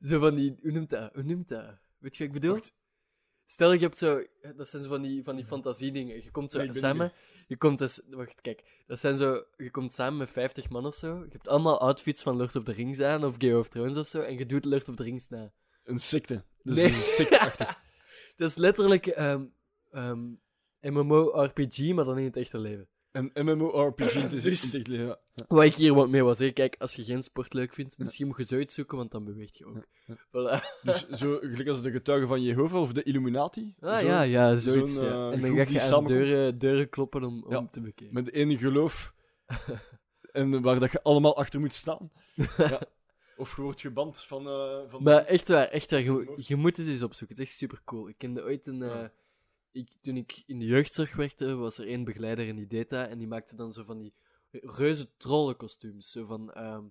Speaker 1: Zo van die. Hoe noemt dat? Hoe noemt dat? Weet je wat ik bedoel?
Speaker 2: Wacht.
Speaker 1: Stel, je hebt zo. Dat zijn zo van die, van die fantasiedingen. Je komt zo samen. Je komt dus. Wacht, kijk. Dat zijn zo. Je komt samen met 50 man of zo. Je hebt allemaal outfits van Lord of the Rings aan. Of Game of Thrones of zo. En je doet Lord of the Rings na.
Speaker 2: Een secte. Dus
Speaker 1: Nee. Dat is letterlijk ehm ehm, MMO-RPG, maar dan in het echte leven.
Speaker 2: Een MMORPG het
Speaker 1: Dus-
Speaker 2: in het echt leven, ja. ja.
Speaker 1: Wat ik hier wat mee was, hè. kijk, als je geen sport leuk vindt, misschien moet je zoiets zoeken, want dan beweegt je ook. Voilà.
Speaker 2: Dus zo, gelijk als de getuigen van Jehovah of de Illuminati.
Speaker 1: Ah
Speaker 2: zo,
Speaker 1: ja, ja, zoiets. ja.
Speaker 2: eh,
Speaker 1: En dan ga
Speaker 2: die
Speaker 1: je aan deuren, deuren kloppen om, om te bekijken.
Speaker 2: Met één geloof. en waar dat je allemaal achter moet staan. ja. Of je wordt geband van... eh, van
Speaker 1: Maar echt waar, echt waar. Je, je moet het eens opzoeken. Het is echt super cool. Ik kende ooit een. eh, ik, toen ik in de jeugdzorg werkte, was er één begeleider en die deed dat. En die maakte dan zo van die reuze trollenkostuums. Zo van. ehm,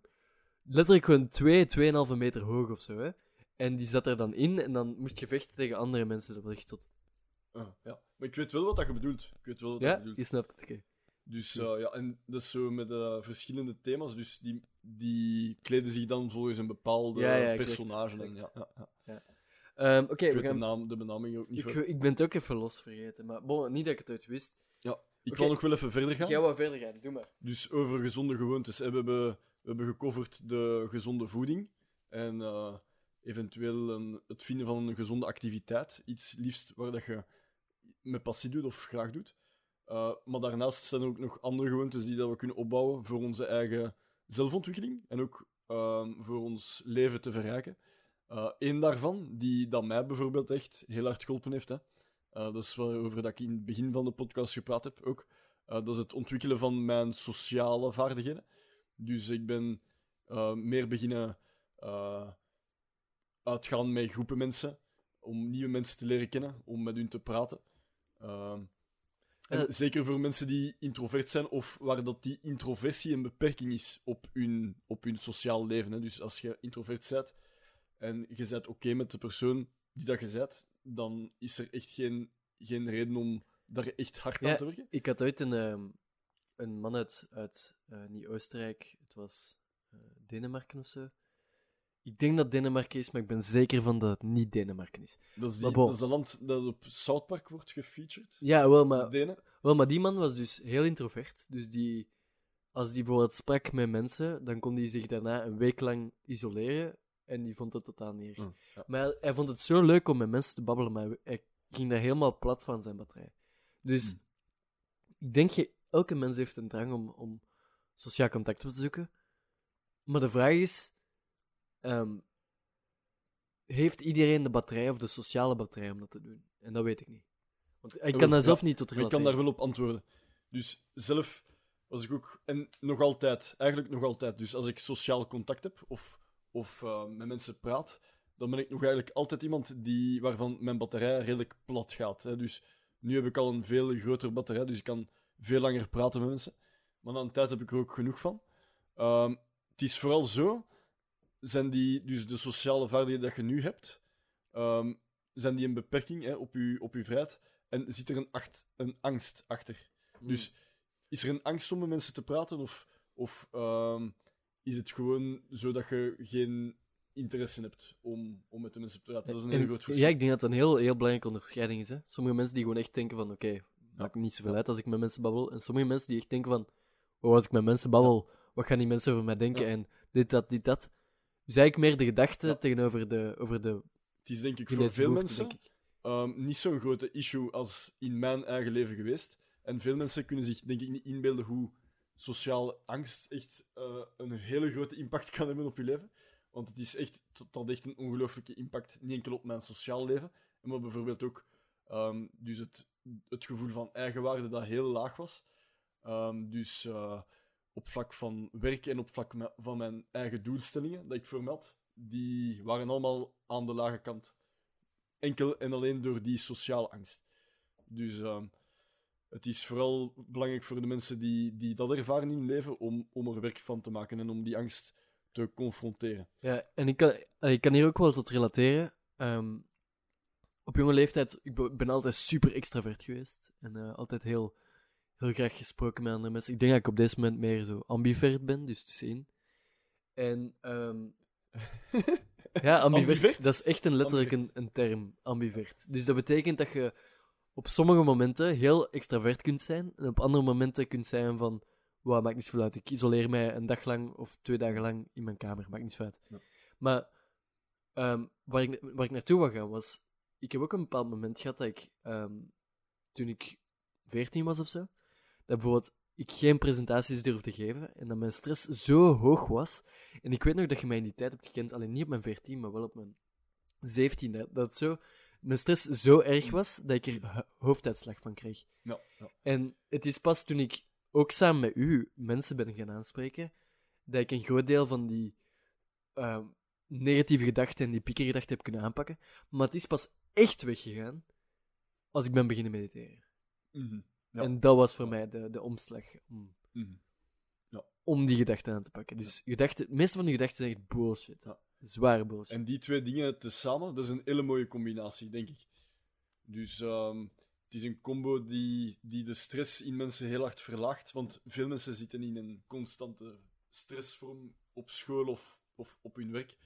Speaker 1: letterlijk gewoon 2, 2,5 meter hoog of zo. Hè. En die zat er dan in en dan moest je vechten tegen andere mensen. Dat was echt tot.
Speaker 2: Ah, ja. Maar ik weet wel wat dat je bedoelt. Ik weet wel wat dat
Speaker 1: Ja,
Speaker 2: je bedoelt.
Speaker 1: je snapt het. oké.
Speaker 2: Dus eh, ja, en dat is zo met eh, verschillende thema's. Dus die, die kleden zich dan volgens een bepaalde
Speaker 1: Ja, ja, exact,
Speaker 2: personage. En, ja, ja, ja.
Speaker 1: Ehm, Oké,
Speaker 2: Ik
Speaker 1: we
Speaker 2: weet de,
Speaker 1: gaan.
Speaker 2: naam, de benaming ook niet.
Speaker 1: Ik,
Speaker 2: voor.
Speaker 1: ik ben het ook even los vergeten. Maar bon, niet dat ik het uit wist.
Speaker 2: Ja, ik wil nog wel even verder gaan.
Speaker 1: Jij wou verder gaan, doe maar.
Speaker 2: Dus over gezonde gewoontes. hè. We hebben, we hebben gecoverd de gezonde voeding. En eh, eventueel een, het vinden van een gezonde activiteit. Iets liefst waar dat je met passie doet of graag doet. Eh, maar daarnaast zijn er ook nog andere gewoontes die dat we kunnen opbouwen voor onze eigen zelfontwikkeling. En ook ehm, voor ons leven te verrijken. Eén daarvan, die dat mij bijvoorbeeld echt heel hard geholpen heeft. Hè. Eh, dat is waarover dat ik in het begin van de podcast gepraat heb ook. Eh, dat is het ontwikkelen van mijn sociale vaardigheden. Dus ik ben eh, meer beginnen eh, uitgaan met groepen mensen, om nieuwe mensen te leren kennen, om met hun te praten. Ehm, en
Speaker 1: Eh.
Speaker 2: zeker voor mensen die introvert zijn, of waar dat die introversie een beperking is op hun, op hun sociaal leven. Hè. Dus als je introvert bent en je bent oké met de persoon die dat je bent, dan is er echt geen, geen reden om daar echt hard
Speaker 1: Ja.
Speaker 2: aan te werken.
Speaker 1: Ik had ooit een, ehm, een man uit, uit eh, niet Oostenrijk, het was eh, Denemarken of zo. Ik denk dat Denemarken is, maar ik ben zeker van dat het niet Denemarken is.
Speaker 2: Dat is, die,
Speaker 1: Maar bon.
Speaker 2: dat is een land dat op South Park wordt gefeatured.
Speaker 1: Ja, wel maar,
Speaker 2: Denen.
Speaker 1: wel, maar die man was dus heel introvert. Dus die, als die bijvoorbeeld sprak met mensen, dan kon hij zich daarna een week lang isoleren. En die vond het totaal niet erg.
Speaker 2: Mm, ja.
Speaker 1: Maar hij, hij vond het zo leuk om met mensen te babbelen, maar hij ging daar helemaal plat van zijn batterij. Dus
Speaker 2: Mm.
Speaker 1: ik denk, je, elke mens heeft een drang om, om sociaal contact op te zoeken. Maar de vraag is, ehm, heeft iedereen de batterij of de sociale batterij om dat te doen? En dat weet ik niet. Want ik kan daar
Speaker 2: ja.
Speaker 1: zelf niet tot
Speaker 2: Maar ik
Speaker 1: relateren.
Speaker 2: kan daar wel op antwoorden. Dus zelf was ik ook, en nog altijd, eigenlijk nog altijd. Dus als ik sociaal contact heb of, of eh, met mensen praat, dan ben ik nog eigenlijk altijd iemand die, waarvan mijn batterij redelijk plat gaat. Hè. Dus nu heb ik al een veel grotere batterij, dus ik kan veel langer praten met mensen. Maar na een tijd heb ik er ook genoeg van. Ehm, het is vooral zo, zijn die, dus de sociale vaardigheden dat je nu hebt, ehm, zijn die een beperking hè, op, je, op je vrijheid? En zit er een, acht, een angst achter?
Speaker 1: Mm.
Speaker 2: Dus is er een angst om met mensen te praten? Of, of ehm, is het gewoon zo dat je geen interesse hebt om, om met de mensen te praten? Dat is een
Speaker 1: En-
Speaker 2: heel groot verschil.
Speaker 1: Ja, ik denk dat dat een heel, heel belangrijke onderscheiding is. Hè. Sommige mensen die gewoon echt denken van, oké, maakt niet zoveel uit als ik met mensen babbel. En sommige mensen die echt denken van, oh, als ik met mensen babbel, wat gaan die mensen over mij denken?
Speaker 2: Ja.
Speaker 1: En dit, dat, dit, dat. Dus eigenlijk meer de gedachte
Speaker 2: Ja.
Speaker 1: tegenover de, over de
Speaker 2: Het is denk ik voor veel mensen
Speaker 1: ik.
Speaker 2: ehm, niet zo'n grote issue als in mijn eigen leven geweest. En veel mensen kunnen zich denk ik niet inbeelden hoe sociale angst echt eh, een hele grote impact kan hebben op je leven. Want het is echt, dat had echt een ongelooflijke impact, niet enkel op mijn sociaal leven, maar bijvoorbeeld ook ehm, dus het, het gevoel van eigenwaarde dat heel laag was. Ehm, dus eh, op vlak van werk en op vlak van mijn eigen doelstellingen dat ik voor had, die waren allemaal aan de lage kant. Enkel en alleen door die sociale angst. Dus ehm, het is vooral belangrijk voor de mensen die, die dat ervaren in hun leven om, om er werk van te maken en om die angst te confronteren.
Speaker 1: Ja, en ik kan, eh, ik kan hier ook wel tot relateren. Ehm, op jonge leeftijd, ik be- ben altijd super extravert geweest. En eh, altijd heel, heel graag gesproken met andere mensen. Ik denk dat ik op dit moment meer zo ambivert ben, dus tussenin. En ehm, ja, ambivert,
Speaker 2: Ambivert?
Speaker 1: dat is echt een letterlijk een, een term, ambivert. Dus dat betekent dat je op sommige momenten heel extravert kunt zijn. En op andere momenten kunt zijn van, wow, maakt niet zoveel uit. Ik isoleer mij een dag lang of twee dagen lang in mijn kamer, maakt niet zoveel uit.
Speaker 2: Ja.
Speaker 1: Maar ehm, waar, ik, waar ik naartoe wou gaan was... Ik heb ook een bepaald moment gehad dat ik... ehm, toen ik 14 was of zo... Dat bijvoorbeeld ik geen presentaties durfde geven en dat mijn stress zo hoog was. En ik weet nog dat je mij in die tijd hebt gekend, alleen niet op mijn 14, maar wel op mijn 17. Dat, dat zo, mijn stress zo erg was dat ik er ho- hoofduitslag van kreeg.
Speaker 2: Ja, ja.
Speaker 1: En het is pas toen ik ook samen met u mensen ben gaan aanspreken, dat ik een groot deel van die ehm, negatieve gedachten en die piekergedachten heb kunnen aanpakken. Maar het is pas echt weggegaan als ik ben beginnen mediteren.
Speaker 2: Mhm. Ja.
Speaker 1: En dat was voor mij de, de omslag om,
Speaker 2: Mhm.
Speaker 1: om die gedachten aan te pakken. Dus gedachten, het meeste van die gedachten zijn echt bullshit.
Speaker 2: Ja.
Speaker 1: Zware bullshit.
Speaker 2: En die twee dingen tezamen, dat is een hele mooie combinatie, denk ik. Dus ehm, het is een combo die, die de stress in mensen heel hard verlaagt. Want veel mensen zitten in een constante stressvorm op school of, of op hun werk.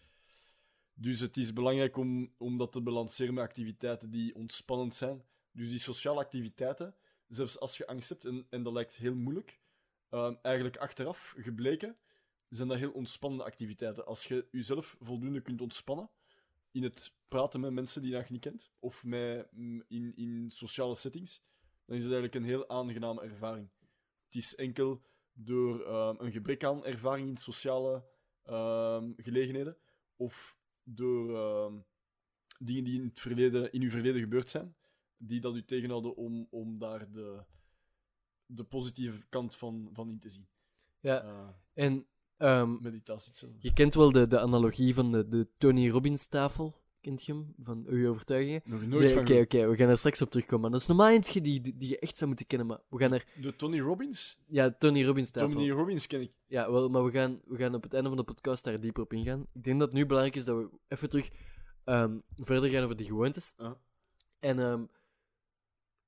Speaker 2: Dus het is belangrijk om, om dat te balanceren met activiteiten die ontspannend zijn. Dus die sociale activiteiten, zelfs als je angst hebt, en, en dat lijkt heel moeilijk, ehm, eigenlijk achteraf gebleken, zijn dat heel ontspannende activiteiten. Als je jezelf voldoende kunt ontspannen in het praten met mensen die je nog niet kent, of met, mm, in, in sociale settings, dan is het eigenlijk een heel aangename ervaring. Het is enkel door ehm, een gebrek aan ervaring in sociale ehm, gelegenheden, of door dingen die in, het verleden, in uw verleden gebeurd zijn, die dat u tegenhouden om, om daar de, de positieve kant van, van in te zien.
Speaker 1: Ja,
Speaker 2: Eh,
Speaker 1: en ehm,
Speaker 2: meditatie hetzelfde.
Speaker 1: je kent wel de, de analogie van de, de Tony Robbins tafel. Kent je hem? Van uw overtuigingen?
Speaker 2: Nog nooit
Speaker 1: Nee, Oké, oké, we gaan er straks op terugkomen. Maar dat is normaal eentje die, die, die je echt zou moeten kennen. Maar we gaan er...
Speaker 2: De Tony Robbins?
Speaker 1: Ja, Tony Robbins tafel.
Speaker 2: Tony Robbins ken ik.
Speaker 1: Ja, wel, maar we gaan, we gaan op het einde van de podcast daar dieper op ingaan. Ik denk dat het nu belangrijk is dat we even terug ehm, verder gaan over die gewoontes.
Speaker 2: Ah.
Speaker 1: En ehm,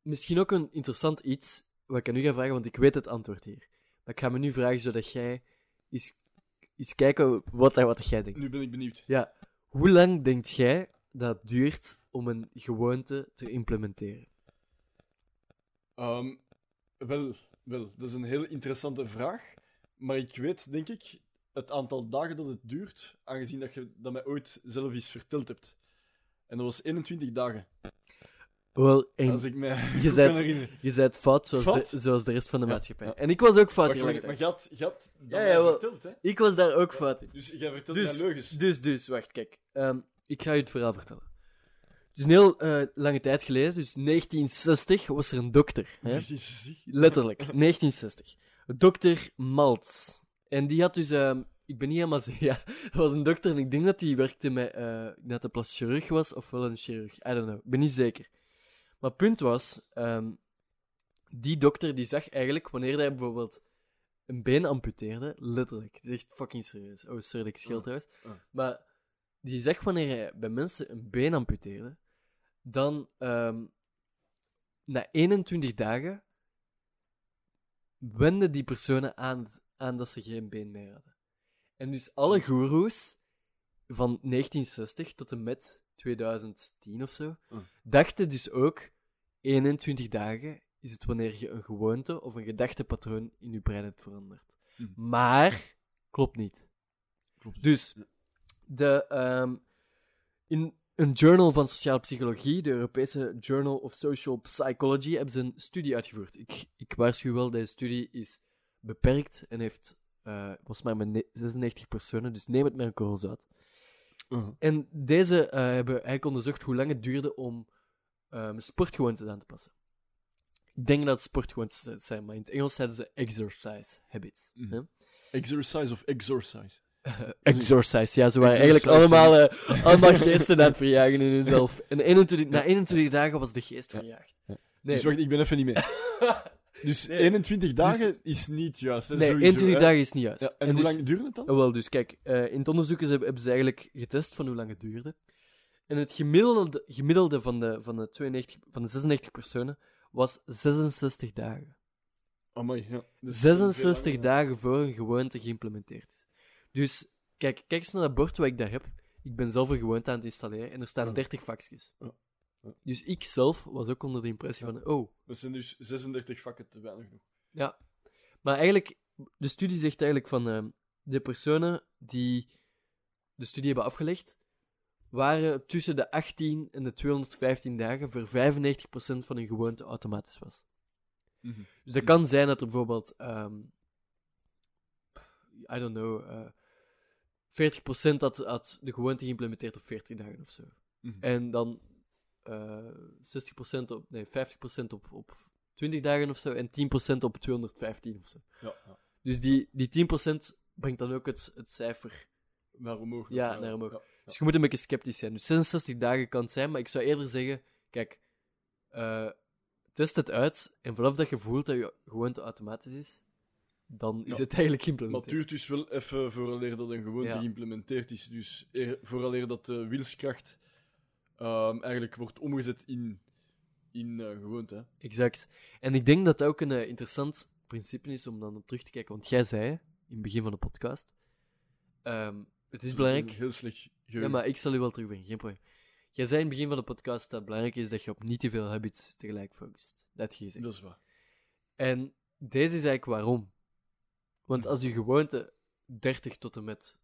Speaker 1: misschien ook een interessant iets, wat ik aan u ga vragen, want ik weet het antwoord hier. Maar ik ga me nu vragen, zodat jij eens, eens kijken wat, wat jij denkt.
Speaker 2: Nu ben ik benieuwd.
Speaker 1: Ja, hoe lang denkt jij dat het duurt om een gewoonte te implementeren?
Speaker 2: Ehm, wel, wel, dat is een heel interessante vraag. Maar ik weet, denk ik, het aantal dagen dat het duurt, aangezien dat je dat mij ooit zelf eens verteld hebt. En dat was 21 dagen,
Speaker 1: Wel, en
Speaker 2: als ik mij
Speaker 1: je bent- je bent fout zoals,
Speaker 2: Fout?
Speaker 1: De, zoals de rest van de
Speaker 2: Ja,
Speaker 1: maatschappij.
Speaker 2: ja.
Speaker 1: En ik was ook fout
Speaker 2: Wacht, maar, had dat
Speaker 1: Ja, ja, wel.
Speaker 2: verteld, hè?
Speaker 1: Ik was daar ook fout in.
Speaker 2: Dus jij vertelt
Speaker 1: Dus,
Speaker 2: leugens.
Speaker 1: dus, dus, wacht, kijk. Ehm, ik ga je het verhaal vertellen. Dus een heel eh, lange tijd geleden, dus 1960, was er een dokter. Hè? Letterlijk, 1960. Dokter Maltz. En die had dus... ehm, ik ben niet helemaal zeker... Ja, dat was een dokter en ik denk dat hij werkte met... denk dat hij plastisch chirurg was, of wel een chirurg. I don't know. Ik ben niet zeker. Maar het punt was... ehm, die dokter die zag eigenlijk, wanneer hij bijvoorbeeld een been amputeerde, letterlijk. Het is echt fucking serieus. Oh, sorry ik schil
Speaker 2: Oh,
Speaker 1: trouwens.
Speaker 2: oh.
Speaker 1: Maar die zag wanneer hij bij mensen een been amputeerde, dan ehm, na 21 dagen wenden die personen aan, aan dat ze geen been meer hadden. En dus alle goeroes van 1960 tot en met 2010 of zo,
Speaker 2: Oh.
Speaker 1: dachten dus ook 21 dagen is het wanneer je een gewoonte of een gedachtepatroon in je brein hebt veranderd.
Speaker 2: Mhm.
Speaker 1: Maar, klopt niet.
Speaker 2: Klopt.
Speaker 1: Dus, de, ehm, in een journal van sociale psychologie, de Europese Journal of Social Psychology, hebben ze een studie uitgevoerd. Ik, ik waarschuw wel, deze studie is beperkt en heeft, eh was maar met ne- 96 personen, dus neem het met een korrel zout.
Speaker 2: Uh-huh.
Speaker 1: En deze eh, hebben eigenlijk onderzocht hoe lang het duurde om ehm, sportgewoontes aan te passen. Ik denk dat het sportgewoontes zijn, maar in het Engels zeiden ze exercise habits.
Speaker 2: Mhm. Exercise of exorcise?
Speaker 1: Exorcise, ja, ze waren eigenlijk allemaal, eh, allemaal geesten aan het verjagen in hunzelf. En 21, na 21 dagen was de geest verjaagd.
Speaker 2: ja.
Speaker 1: Nee,
Speaker 2: Dus wacht, ik ben even niet mee. Dus 21 dagen is niet juist. Hè,
Speaker 1: nee
Speaker 2: sowieso,
Speaker 1: 21
Speaker 2: hè?
Speaker 1: dagen is niet juist.
Speaker 2: Ja, en, hoe
Speaker 1: dus,
Speaker 2: lang duurde het dan?
Speaker 1: Oh, wel, dus kijk, eh, in het onderzoek hebben ze eigenlijk getest van hoe lang het duurde. En het gemiddelde, gemiddelde van, de, van, de 92, van de 96 personen was 66 dagen.
Speaker 2: Amai, ja. Dus
Speaker 1: 66
Speaker 2: veel langer,
Speaker 1: dagen voor een gewoonte geïmplementeerd is. Dus kijk, kijk eens naar dat bord wat ik daar heb. Ik ben zelf een gewoonte aan het installeren en er staan
Speaker 2: Ja.
Speaker 1: 30 vakjes.
Speaker 2: Ja.
Speaker 1: Dus ik zelf was ook onder de impressie van, oh.
Speaker 2: Dat zijn dus 36 vakken te weinig nog.
Speaker 1: ja. Maar eigenlijk, de studie zegt eigenlijk van ehm, de personen die de studie hebben afgelegd, waren tussen de 18 en de 215 dagen voor 95% van hun gewoonte automatisch was.
Speaker 2: Mhm.
Speaker 1: Dus dat kan zijn dat er bijvoorbeeld, ehm, I don't know, eh 40% had, had de gewoonte geïmplementeerd op 14 dagen of zo.
Speaker 2: Mhm.
Speaker 1: En dan eh 60% op, nee, 50% op, op 20 dagen of zo en 10% op 215 of zo.
Speaker 2: Ja, ja.
Speaker 1: Dus die, die 10% brengt dan ook het, het cijfer.
Speaker 2: Naar omhoog.
Speaker 1: Ja, naar omhoog.
Speaker 2: Ja,
Speaker 1: Dus je moet een beetje sceptisch zijn. Dus 66 dagen kan het zijn, maar ik zou eerder zeggen: kijk, eh, test het uit en vanaf dat je voelt dat je gewoonte automatisch is, dan is het eigenlijk
Speaker 2: Maar het
Speaker 1: geïmplementeerd.
Speaker 2: duurt dus wel even vooraleer dat een gewoonte geïmplementeerd is. Dus eer, vooraleer dat de wilskracht ehm, eigenlijk wordt omgezet in, in eh, gewoonte.
Speaker 1: Exact. En ik denk dat dat ook een eh, interessant principe is om dan op terug te kijken. Want jij zei in het begin van de podcast: ehm, het is belangrijk.
Speaker 2: Heel slecht
Speaker 1: Ja, maar ik zal u wel terugbrengen, geen probleem. Jij zei in het begin van de podcast dat het belangrijk is dat je op niet te veel habits tegelijk focust. Dat je gezegd.
Speaker 2: Dat is waar.
Speaker 1: En deze is eigenlijk waarom. Want als je gewoonte 30 tot en met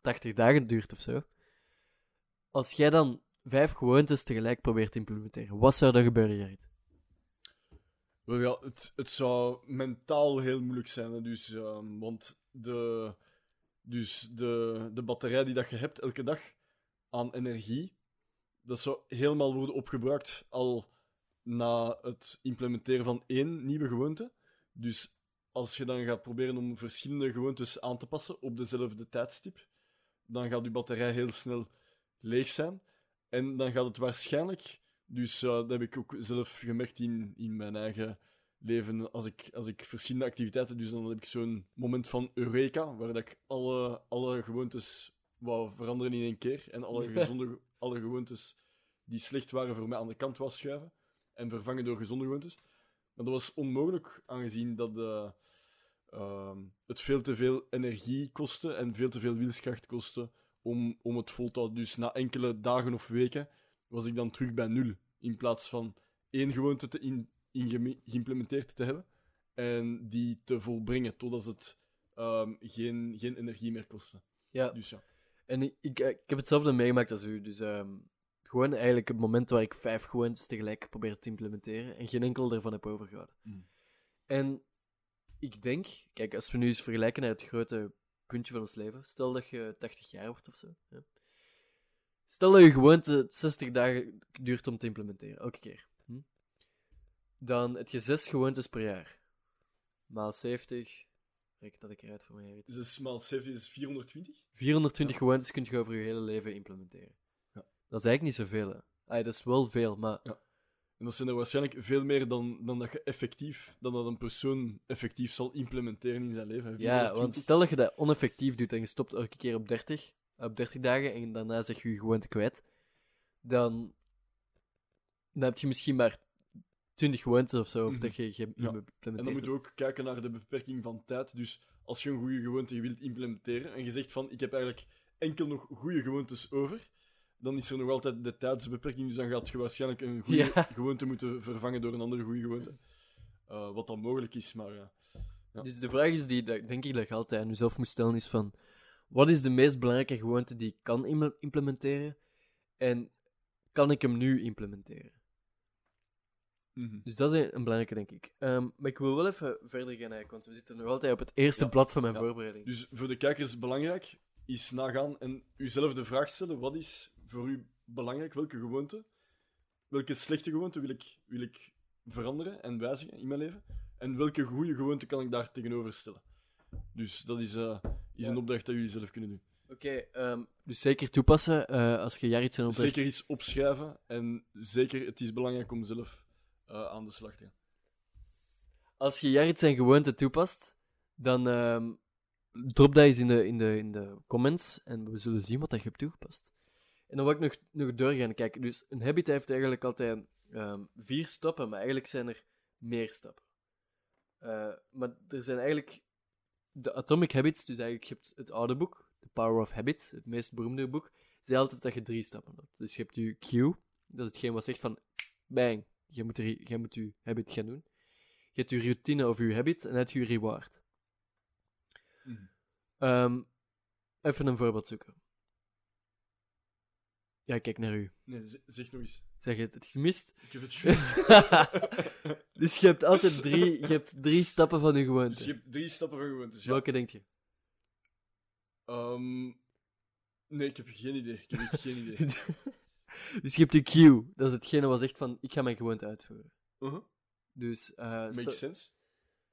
Speaker 1: 80 dagen duurt of zo, als jij dan vijf gewoontes tegelijk probeert te implementeren, wat zou er gebeuren, Gerrit?
Speaker 2: Wel het, het zou mentaal heel moeilijk zijn. Dus, ehm, want de, dus de, de batterij die dat je hebt elke dag aan energie, dat zou helemaal worden opgebruikt al na het implementeren van één nieuwe gewoonte. Dus als je dan gaat proberen om verschillende gewoontes aan te passen op dezelfde tijdstip, dan gaat je batterij heel snel leeg zijn. En dan gaat het waarschijnlijk, dus eh, dat heb ik ook zelf gemerkt in, in mijn eigen leven, als ik, als ik verschillende activiteiten, dus dan heb ik zo'n moment van eureka, waar dat ik alle, alle gewoontes wou veranderen in één keer. En alle gezonde alle gewoontes die slecht waren voor mij aan de kant wou schuiven. En vervangen door gezonde gewoontes. Maar dat was onmogelijk, aangezien dat eh, ehm, het veel te veel energie kostte en veel te veel wilskracht kostte om, om het vol te houden. Dus na enkele dagen of weken was ik dan terug bij nul. In plaats van één gewoonte te in, ingeme- geïmplementeerd te hebben en die te volbrengen totdat het ehm, geen, geen energie meer kostte.
Speaker 1: Ja,
Speaker 2: Dus ja.
Speaker 1: en ik, ik, ik heb hetzelfde meegemaakt als u. Dus ehm, gewoon eigenlijk het moment waar ik vijf gewoontes tegelijk probeer te implementeren en geen enkel daarvan heb overgehouden.
Speaker 2: Mm.
Speaker 1: En ik denk, kijk, als we nu eens vergelijken naar het grote puntje van ons leven, stel dat je 80 jaar wordt of zo. Ja. Stel dat je gewoonte 60 dagen duurt om te implementeren, elke keer. Hm? Dan heb je zes gewoontes per jaar. Maal 70, reken dat ik eruit voor mij weet.
Speaker 2: Dus 6 maal 7 is 420?
Speaker 1: 420 gewoontes kun je over je hele leven implementeren.
Speaker 2: Ja.
Speaker 1: Dat is eigenlijk niet zoveel, hè. Ay, dat is wel veel, maar...
Speaker 2: En dat zijn er waarschijnlijk veel meer dan, dan dat je effectief, dan dat een persoon effectief zal implementeren in zijn leven.
Speaker 1: Ja,
Speaker 2: 420.
Speaker 1: want stel dat je dat oneffectief doet en je stopt elke keer op 30, op 30 dagen en daarna zeg je je gewoonte kwijt, dan, dan heb je misschien maar 20 gewoontes of zo, of
Speaker 2: Mhm.
Speaker 1: dat je
Speaker 2: Ja.
Speaker 1: geïmplementeerd
Speaker 2: En dan moeten we ook kijken naar de beperking van tijd. Dus als je een goede gewoonte wilt implementeren en je zegt van ik heb eigenlijk enkel nog goede gewoontes over, dan is er nog altijd de tijdsbeperking. Dus dan gaat je waarschijnlijk een goede
Speaker 1: Ja.
Speaker 2: gewoonte moeten vervangen door een andere goede gewoonte. Eh, wat dan mogelijk is, maar ja. Ja.
Speaker 1: Dus de vraag is die, dat, denk ik, dat je altijd aan jezelf moet stellen, is van... Wat is de meest belangrijke gewoonte die ik kan im- implementeren? En kan ik hem nu implementeren?
Speaker 2: Mhm.
Speaker 1: Dus dat is een, belangrijke, denk ik. Ehm, maar ik wil wel even verder gaan, eigenlijk, want we zitten nog altijd op het eerste
Speaker 2: Ja.
Speaker 1: blad van mijn voorbereiding.
Speaker 2: Dus voor de kijkers belangrijk is nagaan en uzelf de vraag stellen: wat is voor u belangrijk? Welke gewoonte, welke slechte gewoonte wil ik, wil ik veranderen en wijzigen in mijn leven? En welke goede gewoonte kan ik daar tegenover stellen? Dus dat is, eh, is
Speaker 1: Ja.
Speaker 2: een opdracht dat jullie zelf kunnen doen.
Speaker 1: Oké, ehm, dus zeker toepassen eh, als je zijn opdracht...
Speaker 2: Zeker iets opschrijven en zeker, het is belangrijk om zelf eh, aan de slag te gaan.
Speaker 1: Als je Jarit zijn gewoonte toepast, dan ehm, drop dat eens in de, in, de, in de comments en we zullen zien wat dat je hebt toegepast. En dan wil ik nog, nog doorgaan kijken. Dus een habit heeft eigenlijk altijd ehm, vier stappen, maar eigenlijk zijn er meer stappen. Eh, maar er zijn eigenlijk de Atomic Habits, dus eigenlijk je hebt het oude boek, The Power of Habits, het meest beroemde boek, zei altijd dat je drie stappen hebt. Dus je hebt je cue, dat is hetgeen wat zegt van bang, je moet, er- je moet je habit gaan doen. Je hebt je routine of je habit en dan heb je je reward.
Speaker 2: Mhm.
Speaker 1: Ehm, even een voorbeeld zoeken. Ja, ik kijk naar u.
Speaker 2: Nee, z- zeg nog eens.
Speaker 1: Zeg het, het is gemist.
Speaker 2: Ik heb het gemist.
Speaker 1: dus je hebt altijd drie, je hebt drie stappen van je gewoonte.
Speaker 2: dus je hebt drie stappen van gewoontes. Ja.
Speaker 1: Welke denk je?
Speaker 2: Ehm, nee, ik heb geen idee. Ik heb echt geen idee.
Speaker 1: dus je hebt je cue. Dat is hetgene wat zegt van, ik ga mijn gewoonte uitvoeren.
Speaker 2: Uh-huh.
Speaker 1: Dus eh,
Speaker 2: Makes sense.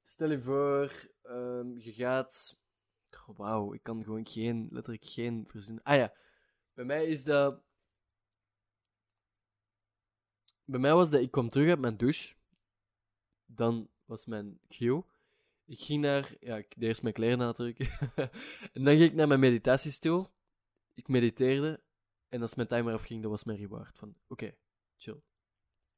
Speaker 1: stel je voor, ehm, je gaat... Oh, Wauw, ik kan gewoon geen, letterlijk geen verzinnen. Ah ja, bij mij is dat... Bij mij was dat, ik kwam terug uit mijn douche. Dan was mijn cue. Ik ging naar, ja, ik deed eerst mijn kleren natrekken. en dan ging ik naar mijn meditatiestoel. Ik mediteerde. En als mijn timer afging, dat was mijn reward. Van, oké, chill.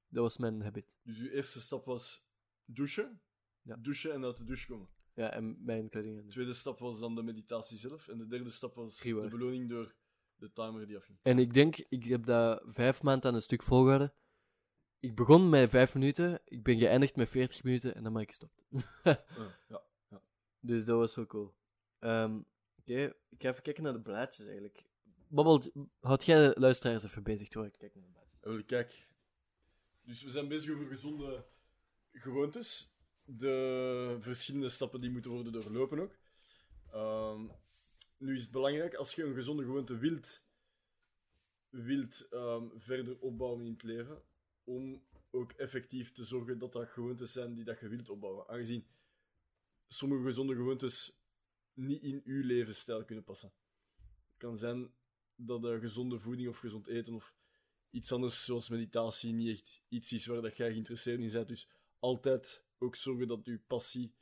Speaker 1: Dat was mijn habit.
Speaker 2: Dus uw eerste stap was douchen.
Speaker 1: Ja.
Speaker 2: Douchen en uit de douche komen.
Speaker 1: Ja, en mijn kleding.
Speaker 2: De tweede stap was dan de meditatie zelf. En de derde stap was
Speaker 1: Reward.
Speaker 2: de beloning door de timer die afging.
Speaker 1: En ik denk, ik heb dat vijf maanden aan een stuk volgehouden. Ik begon met vijf minuten, ik ben geëindigd met 40 minuten en dan ben ik gestopt.
Speaker 2: Ah, ja.
Speaker 1: dus dat was wel cool. Ehm, Oké, ik ga even kijken naar de blaadjes eigenlijk. Babbelt, houd jij de luisteraars even bezig terwijl ik kijk naar de blaadjes.
Speaker 2: Kijk. Dus we zijn bezig over gezonde gewoontes. De verschillende stappen die moeten worden doorlopen ook. Ehm, nu is het belangrijk, als je een gezonde gewoonte wilt, wilt ehm, verder opbouwen in het leven, om ook effectief te zorgen dat dat gewoontes zijn die dat je wilt opbouwen. Aangezien sommige gezonde gewoontes niet in uw levensstijl kunnen passen. Het kan zijn dat eh, gezonde voeding of gezond eten of iets anders zoals meditatie niet echt iets is waar dat jij geïnteresseerd in bent. Dus altijd ook zorgen dat je passie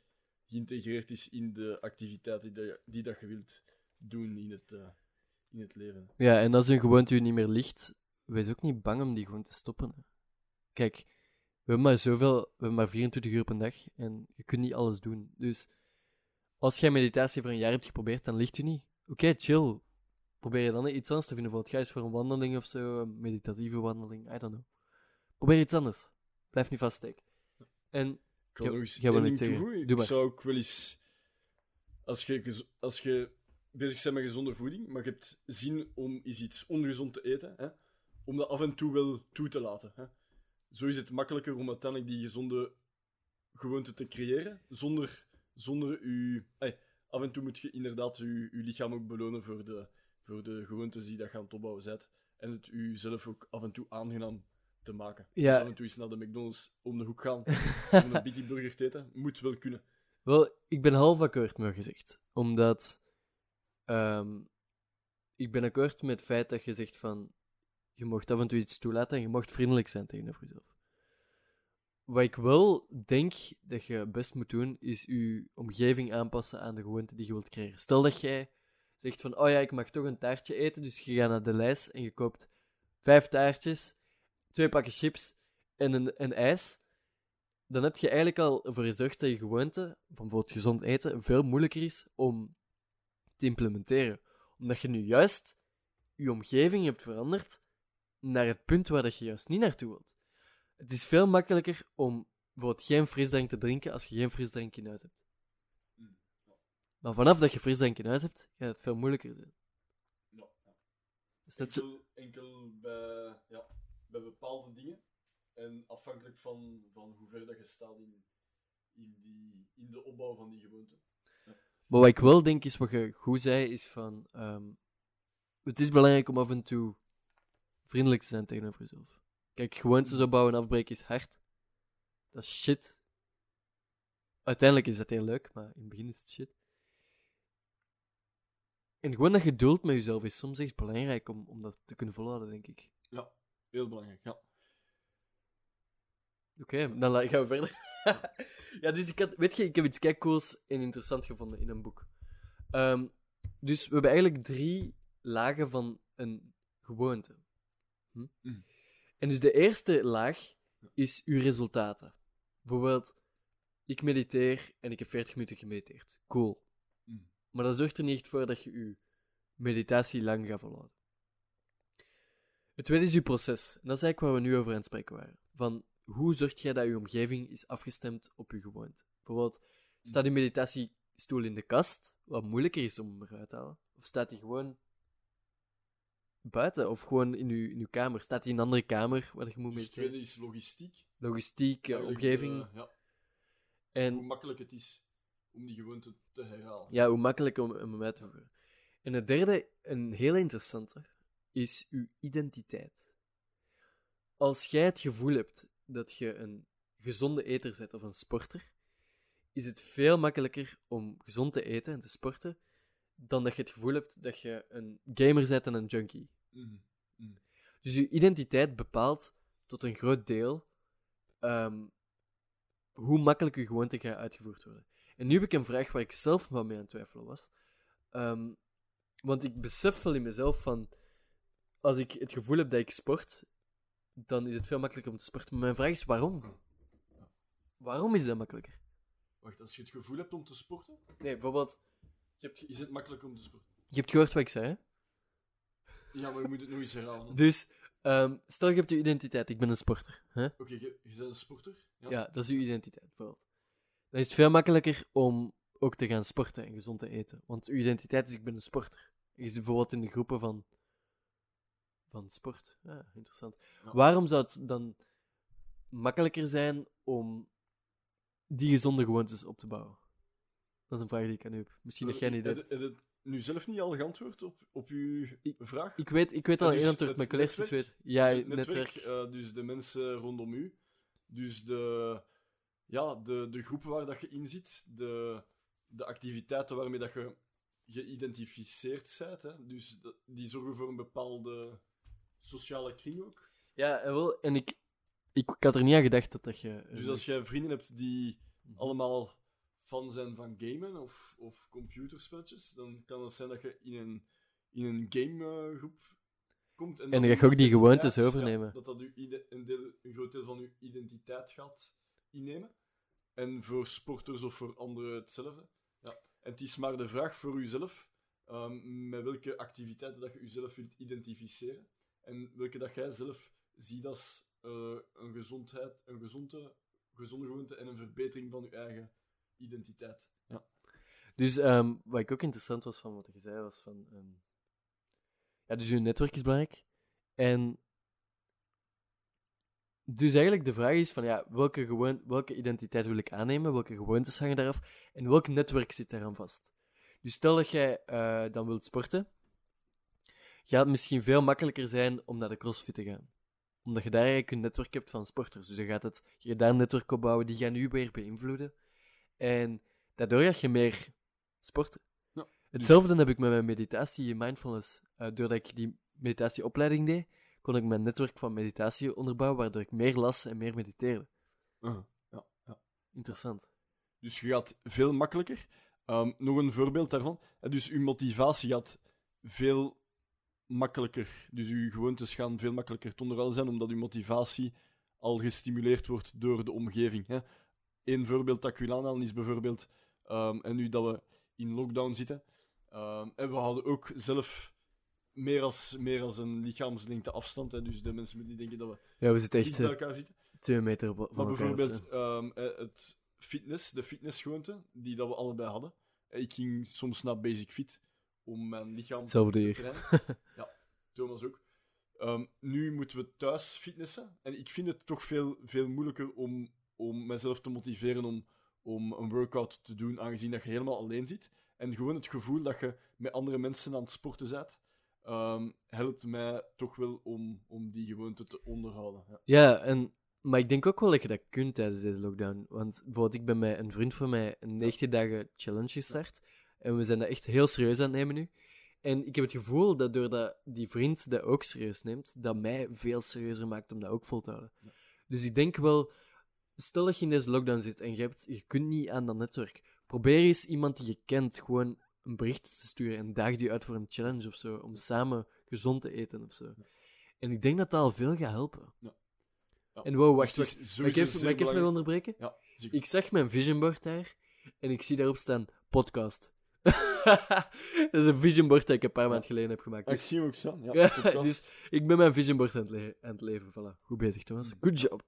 Speaker 2: geïntegreerd is in de activiteit die, dat je, die dat je wilt doen in het, eh, in het leven.
Speaker 1: Ja, en als een gewoonte u niet meer ligt, wees ook niet bang om die gewoon te stoppen. Kijk, we hebben maar zoveel, we hebben maar 24 uur per dag en je kunt niet alles doen. Dus als jij meditatie voor een jaar hebt geprobeerd, dan ligt u niet. Oké, chill. Probeer je dan iets anders te vinden. Bijvoorbeeld, ga eens voor een wandeling of zo, een meditatieve wandeling, I don't know. Probeer iets anders. Blijf niet vaststeken. En
Speaker 2: Ik nog
Speaker 1: wil iets
Speaker 2: ding
Speaker 1: zeggen. Doe
Speaker 2: Ik zou ook wel eens... Als je, als je bezig bent met gezonde voeding, maar je hebt zin om eens iets ongezond te eten, hè, om dat af en toe wel toe te laten. Hè. Zo is het makkelijker om uiteindelijk die gezonde gewoonte te creëren, zonder, zonder u... af en toe moet je inderdaad je, je lichaam ook belonen voor de, voor de gewoontes die dat je aan het opbouwen bent. En het u zelf ook af en toe aangenaam te maken.
Speaker 1: Ja.
Speaker 2: Dus af en toe eens naar de McDonald's om de hoek gaan om een Biggie Burger te eten, moet wel kunnen.
Speaker 1: Wel, ik ben half akkoord met zegt. Omdat ehm, ik ben akkoord met het feit dat je zegt van je mocht af en toe iets toelaten en je mocht vriendelijk zijn tegenover jezelf. Wat ik wel denk dat je best moet doen, is je omgeving aanpassen aan de gewoonte die je wilt creëren. Stel dat jij zegt van, oh ja, ik mag toch een taartje eten, dus je gaat naar de lijst en je koopt vijf taartjes, twee pakken chips en een, een ijs dan heb je eigenlijk al ervoor gezorgd dat je gewoonte, van bijvoorbeeld gezond eten, veel moeilijker is om te implementeren. Omdat je nu juist je omgeving hebt veranderd naar het punt waar dat je juist niet naartoe wilt. Het is veel makkelijker om bijvoorbeeld geen frisdrank te drinken als je geen frisdrank in huis hebt. Maar vanaf dat je frisdrank in huis hebt, gaat het veel moeilijker zijn.
Speaker 2: Ja.
Speaker 1: Dus dat is zo-
Speaker 2: Enkel, enkel bij, ja, bij bepaalde dingen. En afhankelijk van, van hoe ver dat je staat in, in, die, in de opbouw van die gewoonte.
Speaker 1: Maar wat ik wel denk is, wat je goed zei, is van... ehm, het is belangrijk om af en toe vriendelijk te zijn tegenover jezelf. Kijk, gewoontes opbouwen en afbreken is hard. Dat is shit. Uiteindelijk is dat heel leuk, maar in het begin is het shit. En gewoon dat geduld met jezelf is soms echt belangrijk om, om dat te kunnen volhouden, denk ik.
Speaker 2: Ja, heel belangrijk. Ja.
Speaker 1: Oké, dan gaan we verder. ja, dus ik had, weet je, ik heb iets kijkcools en interessant gevonden in een boek. Ehm, dus we hebben eigenlijk drie lagen van een gewoonte. Hm?
Speaker 2: Mm.
Speaker 1: En dus de eerste laag is uw resultaten. Bijvoorbeeld, ik mediteer en ik heb 40 minuten gemediteerd. Cool.
Speaker 2: Mm.
Speaker 1: Maar dat zorgt er niet echt voor dat je je meditatie lang gaat volhouden. Het tweede is uw proces. En dat is eigenlijk waar we nu over aan het spreken waren. Van hoe zorg jij dat je omgeving is afgestemd op je gewoonte? Bijvoorbeeld, staat je meditatiestoel in de kast, wat moeilijker is om hem eruit te halen? Of staat hij gewoon buiten of gewoon in uw, in uw kamer? Staat hij in een andere kamer waar je moet
Speaker 2: Dus het
Speaker 1: mediteren?
Speaker 2: tweede is logistiek.
Speaker 1: Logistiek, eh, omgeving.
Speaker 2: eh, ja, hoe
Speaker 1: en
Speaker 2: makkelijk het is om die gewoonte te herhalen.
Speaker 1: ja, hoe makkelijk om, om hem uit te voeren. En het derde, een heel interessante, is uw identiteit. Als jij het gevoel hebt dat je een gezonde eter bent of een sporter, is het veel makkelijker om gezond te eten en te sporten dan dat je het gevoel hebt dat je een gamer bent en een junkie.
Speaker 2: Mhm.
Speaker 1: Dus je identiteit bepaalt tot een groot deel ehm, hoe makkelijk je gewoonte gaat uitgevoerd worden. En nu heb ik een vraag waar ik zelf wat mee aan het twijfelen was. Ehm, want ik besef wel in mezelf van, als ik het gevoel heb dat ik sport, dan is het veel makkelijker om te sporten. Maar mijn vraag is waarom? Waarom is dat makkelijker?
Speaker 2: Wacht, als je het gevoel hebt om te sporten,
Speaker 1: Nee, bijvoorbeeld,
Speaker 2: je hebt, is het makkelijk om te sporten.
Speaker 1: je hebt gehoord wat ik zei, hè?
Speaker 2: Ja, maar je moet het nog eens herhalen. Oké,
Speaker 1: Dus, ehm, stel je hebt je identiteit, ik ben een sporter. Hè?
Speaker 2: je, je bent een sporter. Ja.
Speaker 1: Ja, dat is uw identiteit, bijvoorbeeld. Dan is het veel makkelijker om ook te gaan sporten en gezond te eten. Want uw identiteit is, ik ben een sporter. Je zit bijvoorbeeld in de groepen van, van sport. Ja, interessant.
Speaker 2: Ja.
Speaker 1: Waarom zou het dan makkelijker zijn om die gezonde gewoontes op te bouwen? Dat is een vraag die ik aan u heb. Misschien dat jij niet
Speaker 2: Heb
Speaker 1: hebt.
Speaker 2: heb je nu zelf niet al geantwoord op, op uw
Speaker 1: Ik-
Speaker 2: vraag?
Speaker 1: Ik weet, ik weet al
Speaker 2: dus
Speaker 1: antwoord, maar collega's weet. Ja,
Speaker 2: Dus
Speaker 1: het netwerk.
Speaker 2: netwerk, eh, dus de mensen rondom u. Dus de, ja, de, de groepen waar dat je in zit. De, de activiteiten waarmee dat je geïdentificeerd bent. Hè. Dus dat- die zorgen voor een bepaalde sociale kring ook.
Speaker 1: Ja, en wel, en ik, ik, ik had er niet aan gedacht dat dat je...
Speaker 2: Dus als jij vrienden hebt die
Speaker 1: Mhm.
Speaker 2: allemaal fan zijn van gamen of, of computerspelletjes, dan kan het zijn dat je in een, in een gamegroep komt. En,
Speaker 1: dan ga je ook die gewoontes overnemen.
Speaker 2: Ja, dat dat uw een, deel, een groot deel van je identiteit gaat innemen. En voor sporters of voor anderen hetzelfde. Ja. En het is maar de vraag voor uzelf, ehm, met welke activiteiten dat je jezelf wilt identificeren. En welke dat jij zelf ziet als eh, een gezondheid, een gezonde, gezonde gewoonte en een verbetering van je eigen identiteit. Ja.
Speaker 1: Dus ehm, wat ik ook interessant was van wat je zei, was van... ehm, ja, dus je netwerk is belangrijk. En... Dus eigenlijk de vraag is van, ja, welke, gewoon, welke identiteit wil ik aannemen? Welke gewoontes hangen daaraf? En welk netwerk zit daaraan vast? Dus stel dat jij eh, dan wilt sporten, gaat het misschien veel makkelijker zijn om naar de crossfit te gaan. Omdat je daar eigenlijk een netwerk hebt van sporters. Dus dan gaat het, je gaat daar een netwerk opbouwen, die gaan u weer beïnvloeden. En daardoor ga je meer sporten.
Speaker 2: Ja,
Speaker 1: Hetzelfde heb ik met mijn meditatie mindfulness. Eh, doordat ik die meditatieopleiding deed, kon ik mijn netwerk van meditatie onderbouwen, waardoor ik meer las en meer mediteerde.
Speaker 2: Uh-huh. ja, ja.
Speaker 1: Interessant.
Speaker 2: Dus je gaat veel makkelijker. Ehm, nog een voorbeeld daarvan. Eh, Dus uw motivatie gaat veel makkelijker. Dus uw gewoontes gaan veel makkelijker te onderhouden zijn, omdat uw motivatie al gestimuleerd wordt door de omgeving. Hè. Eén voorbeeld dat ik wil aanhalen is bijvoorbeeld, ehm, en nu dat we in lockdown zitten, ehm, en we hadden ook zelf meer als, meer als een lichaamslengte afstand. Hè. Dus de mensen moeten niet denken dat we
Speaker 1: Ja, we zitten echt
Speaker 2: bij elkaar zitten.
Speaker 1: twee meter van
Speaker 2: Maar bijvoorbeeld eh, het fitness, de fitnessgewoonte, die dat we allebei hadden. Eh, Ik ging soms naar Basic Fit om mijn lichaam te trainen. ja, Thomas ook. Nu moeten we thuis fitnessen. En ik vind het toch veel, veel moeilijker om, om mezelf te motiveren om, om een workout te doen, aangezien dat je helemaal alleen zit. En gewoon het gevoel dat je met andere mensen aan het sporten bent, ehm, helpt mij toch wel om, om die gewoonte te onderhouden. Ja.
Speaker 1: Ja, en, maar ik denk ook wel dat je dat kunt tijdens deze lockdown. Want bijvoorbeeld, ik ben met een vriend van mij een 90 dagen challenge gestart. En we zijn dat echt heel serieus aan het nemen nu. En ik heb het gevoel dat doordat die vriend dat ook serieus neemt, dat mij veel serieuzer maakt om dat ook vol te houden.
Speaker 2: Ja.
Speaker 1: Dus ik denk wel, stel dat je in deze lockdown zit en je, hebt, je kunt niet aan dat netwerk. Probeer eens iemand die je kent gewoon een bericht te sturen en daag die uit voor een challenge of zo, om samen gezond te eten of zo. En ik denk dat dat al veel gaat helpen.
Speaker 2: Ja. Ja.
Speaker 1: En wow, wacht,
Speaker 2: Dus
Speaker 1: wacht. Mag ik even, mag ik even nog onderbreken?
Speaker 2: Ja.
Speaker 1: Ik zag mijn vision board daar en ik zie daarop staan podcast. dat is een vision board dat ik een paar maanden geleden heb gemaakt.
Speaker 2: Ik
Speaker 1: Dus,
Speaker 2: zie hem ook staan. Ja,
Speaker 1: dus ik ben mijn vision board aan het, le- aan het leven. Voilà. Goed bezig, Thomas. Good job.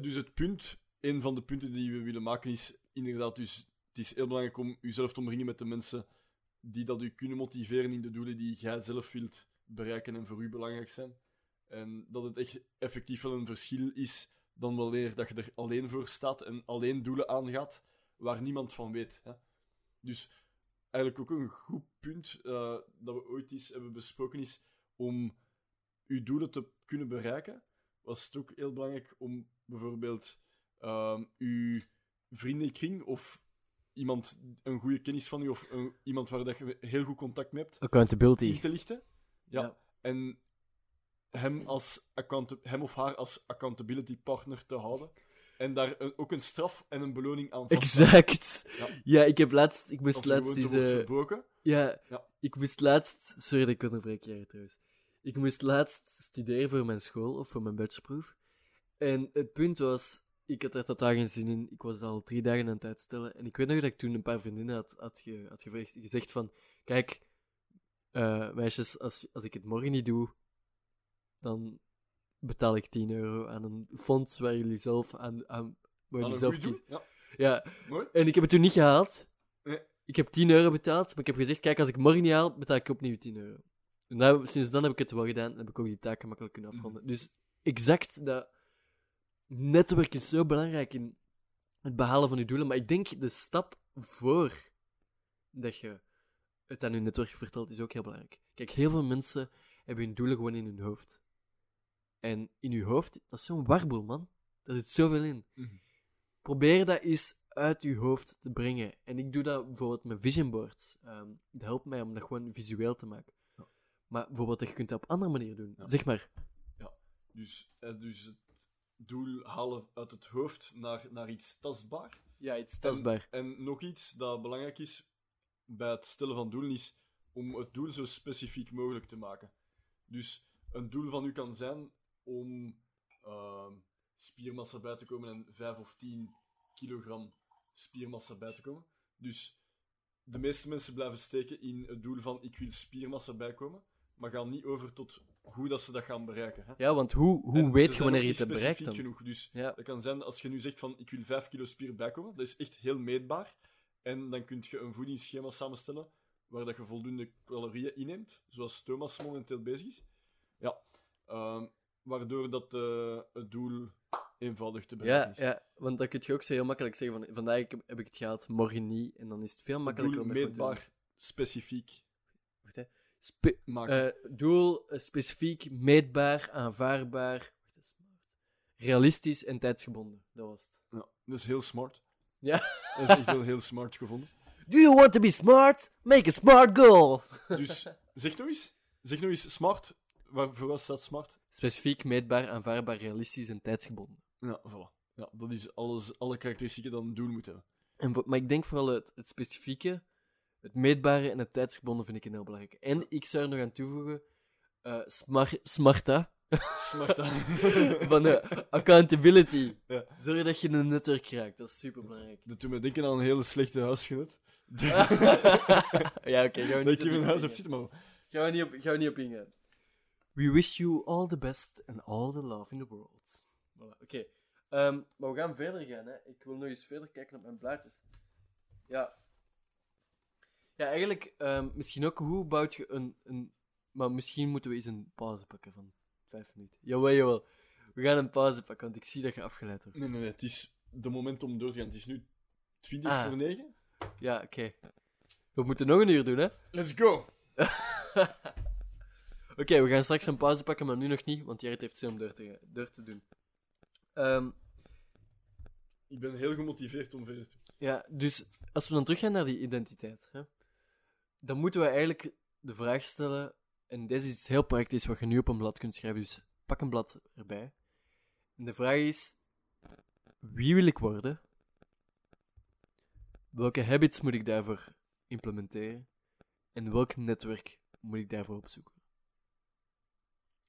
Speaker 2: Dus het punt, een van de punten die we willen maken, is inderdaad dus, het is heel belangrijk om jezelf te omringen met de mensen die dat u kunnen motiveren in de doelen die jij zelf wilt bereiken en voor u belangrijk zijn. En dat het echt effectief wel een verschil is dan wanneer dat je er alleen voor staat en alleen doelen aangaat waar niemand van weet. Hè. Dus eigenlijk ook een goed punt uh, dat we ooit eens hebben besproken is om uw doelen te kunnen bereiken, was het ook heel belangrijk om bijvoorbeeld uh, uw vriendenkring of iemand, een goede kennis van u of een, iemand waar dat je heel goed contact mee hebt,
Speaker 1: accountability
Speaker 2: in te lichten. Ja. En hem, als account hem of haar als accountability partner te houden. En daar een, ook een straf en een beloning aan
Speaker 1: Exact. Ja. ja. ik heb laatst... Ik moest
Speaker 2: als
Speaker 1: laatst
Speaker 2: deze... verbroken.
Speaker 1: Ja, ja, ik moest laatst... Sorry dat ik onderbreek, jij trouwens. Ik moest laatst studeren voor mijn school, of voor mijn bachelorproef. En het punt was, ik had er totaal geen zin in. Ik was al drie dagen aan het uitstellen. En ik weet nog dat ik toen een paar vriendinnen had, had, ge, had gevraagd, gezegd van... Kijk, uh, meisjes, als, als ik het morgen niet doe, dan betaal ik 10 euro aan een fonds waar jullie zelf aan, aan waar jullie zelf kiezen.
Speaker 2: Ja.
Speaker 1: ja.
Speaker 2: Mooi.
Speaker 1: En ik heb het toen niet gehaald.
Speaker 2: Nee.
Speaker 1: Ik heb 10 euro betaald, maar ik heb gezegd, kijk, als ik morgen niet haal, betaal ik opnieuw 10 euro. En nou, sinds dan heb ik het wel gedaan en heb ik ook die taken makkelijk kunnen afronden.
Speaker 2: Mhm.
Speaker 1: Dus exact dat netwerk is zo belangrijk in het behalen van je doelen. Maar ik denk de stap voor dat je het aan je netwerk vertelt is ook heel belangrijk. Kijk, heel veel mensen hebben hun doelen gewoon in hun hoofd. En in je hoofd, dat is zo'n warboel, man. Daar zit zoveel in.
Speaker 2: Mhm.
Speaker 1: Probeer dat eens uit je hoofd te brengen. En ik doe dat bijvoorbeeld met vision boards. Ehm, het helpt mij om dat gewoon visueel te maken.
Speaker 2: Ja.
Speaker 1: Maar bijvoorbeeld, je kunt dat op andere manier doen.
Speaker 2: Ja.
Speaker 1: Zeg maar.
Speaker 2: Ja, dus, eh, dus het doel halen uit het hoofd naar, naar iets tastbaar.
Speaker 1: Ja, iets tastbaar.
Speaker 2: En, en nog iets dat belangrijk is bij het stellen van doelen is om het doel zo specifiek mogelijk te maken. Dus een doel van u kan zijn om uh, spiermassa bij te komen en 5 of 10 kilogram spiermassa bij te komen. Dus de meeste mensen blijven steken in het doel van ik wil spiermassa bijkomen, maar gaan niet over tot hoe dat ze dat gaan bereiken. Hè?
Speaker 1: Ja, want hoe, hoe
Speaker 2: En
Speaker 1: weet je wanneer je het bereikt dan?
Speaker 2: genoeg. Dus
Speaker 1: Ja.
Speaker 2: dat kan zijn als je nu zegt van ik wil 5 kilo spier bijkomen, dat is echt heel meetbaar. En dan kun je een voedingsschema samenstellen waar dat je voldoende calorieën inneemt, zoals Thomas momenteel bezig is. Ja, ehm, waardoor dat eh, het doel eenvoudig te bereiken
Speaker 1: Ja,
Speaker 2: is.
Speaker 1: ja, want dan kun je ook zo heel makkelijk zeggen van vandaag heb- ik het gehaald, morgen niet. En dan is het veel makkelijker
Speaker 2: doel
Speaker 1: om dat gewoon te doen.
Speaker 2: meetbaar, specifiek.
Speaker 1: Spe- eh, doel eh, specifiek, meetbaar, aanvaardbaar, realistisch en tijdsgebonden. Dat was het.
Speaker 2: ja, dat is heel smart.
Speaker 1: Ja.
Speaker 2: Dat is echt wel heel smart gevonden.
Speaker 1: Do you want to be smart? Make a smart goal!
Speaker 2: Dus zeg nog eens. Zeg nog eens smart. Waarvoor was dat smart?
Speaker 1: Specifiek, meetbaar, aanvaardbaar, realistisch en tijdsgebonden.
Speaker 2: Ja, voilà. Ja, dat is alles, alle karakteristieken dat een doel moet hebben.
Speaker 1: En, maar ik denk vooral het, het specifieke, het meetbare en het tijdsgebonden vind ik een heel belangrijk. En ik zou er nog aan toevoegen, eh smart, smarta,
Speaker 2: Smart aan.
Speaker 1: van de accountability.
Speaker 2: Ja.
Speaker 1: Zorg dat je een netwerk raakt, dat is super belangrijk.
Speaker 2: Dat doet me denken aan een hele slechte huisgenoot.
Speaker 1: ja, oké, we
Speaker 2: dat ik in mijn huis heb zitten, maar...
Speaker 1: Gaan we niet op, gaan we niet op ingaan. We wish you all the best and all the love in the world. Voilà, oké. Ehm, maar we gaan verder gaan, hè. Ik wil nog eens verder kijken op mijn blaadjes. Ja. Ja, eigenlijk, ehm, misschien ook, hoe bouwt je een, een... Maar misschien moeten we eens een pauze pakken van vijf minuten. Jawel, jawel. We gaan een pauze pakken, want ik zie dat je afgeleid wordt.
Speaker 2: Nee, nee, nee. Het is de moment om door te gaan. Het is nu 20
Speaker 1: Ah.
Speaker 2: voor 9.
Speaker 1: Ja, oké. We moeten nog een uur doen, hè.
Speaker 2: Let's go!
Speaker 1: Oké, we gaan straks een pauze pakken, maar nu nog niet, want Gerrit heeft zin om door te, door te doen. Ehm,
Speaker 2: Ik ben heel gemotiveerd om verder te
Speaker 1: ja, dus als we dan teruggaan naar die identiteit, hè, dan moeten we eigenlijk de vraag stellen, en deze is heel praktisch wat je nu op een blad kunt schrijven, dus pak een blad erbij. En de vraag is, wie wil ik worden? Welke habits moet ik daarvoor implementeren? En welk netwerk moet ik daarvoor opzoeken?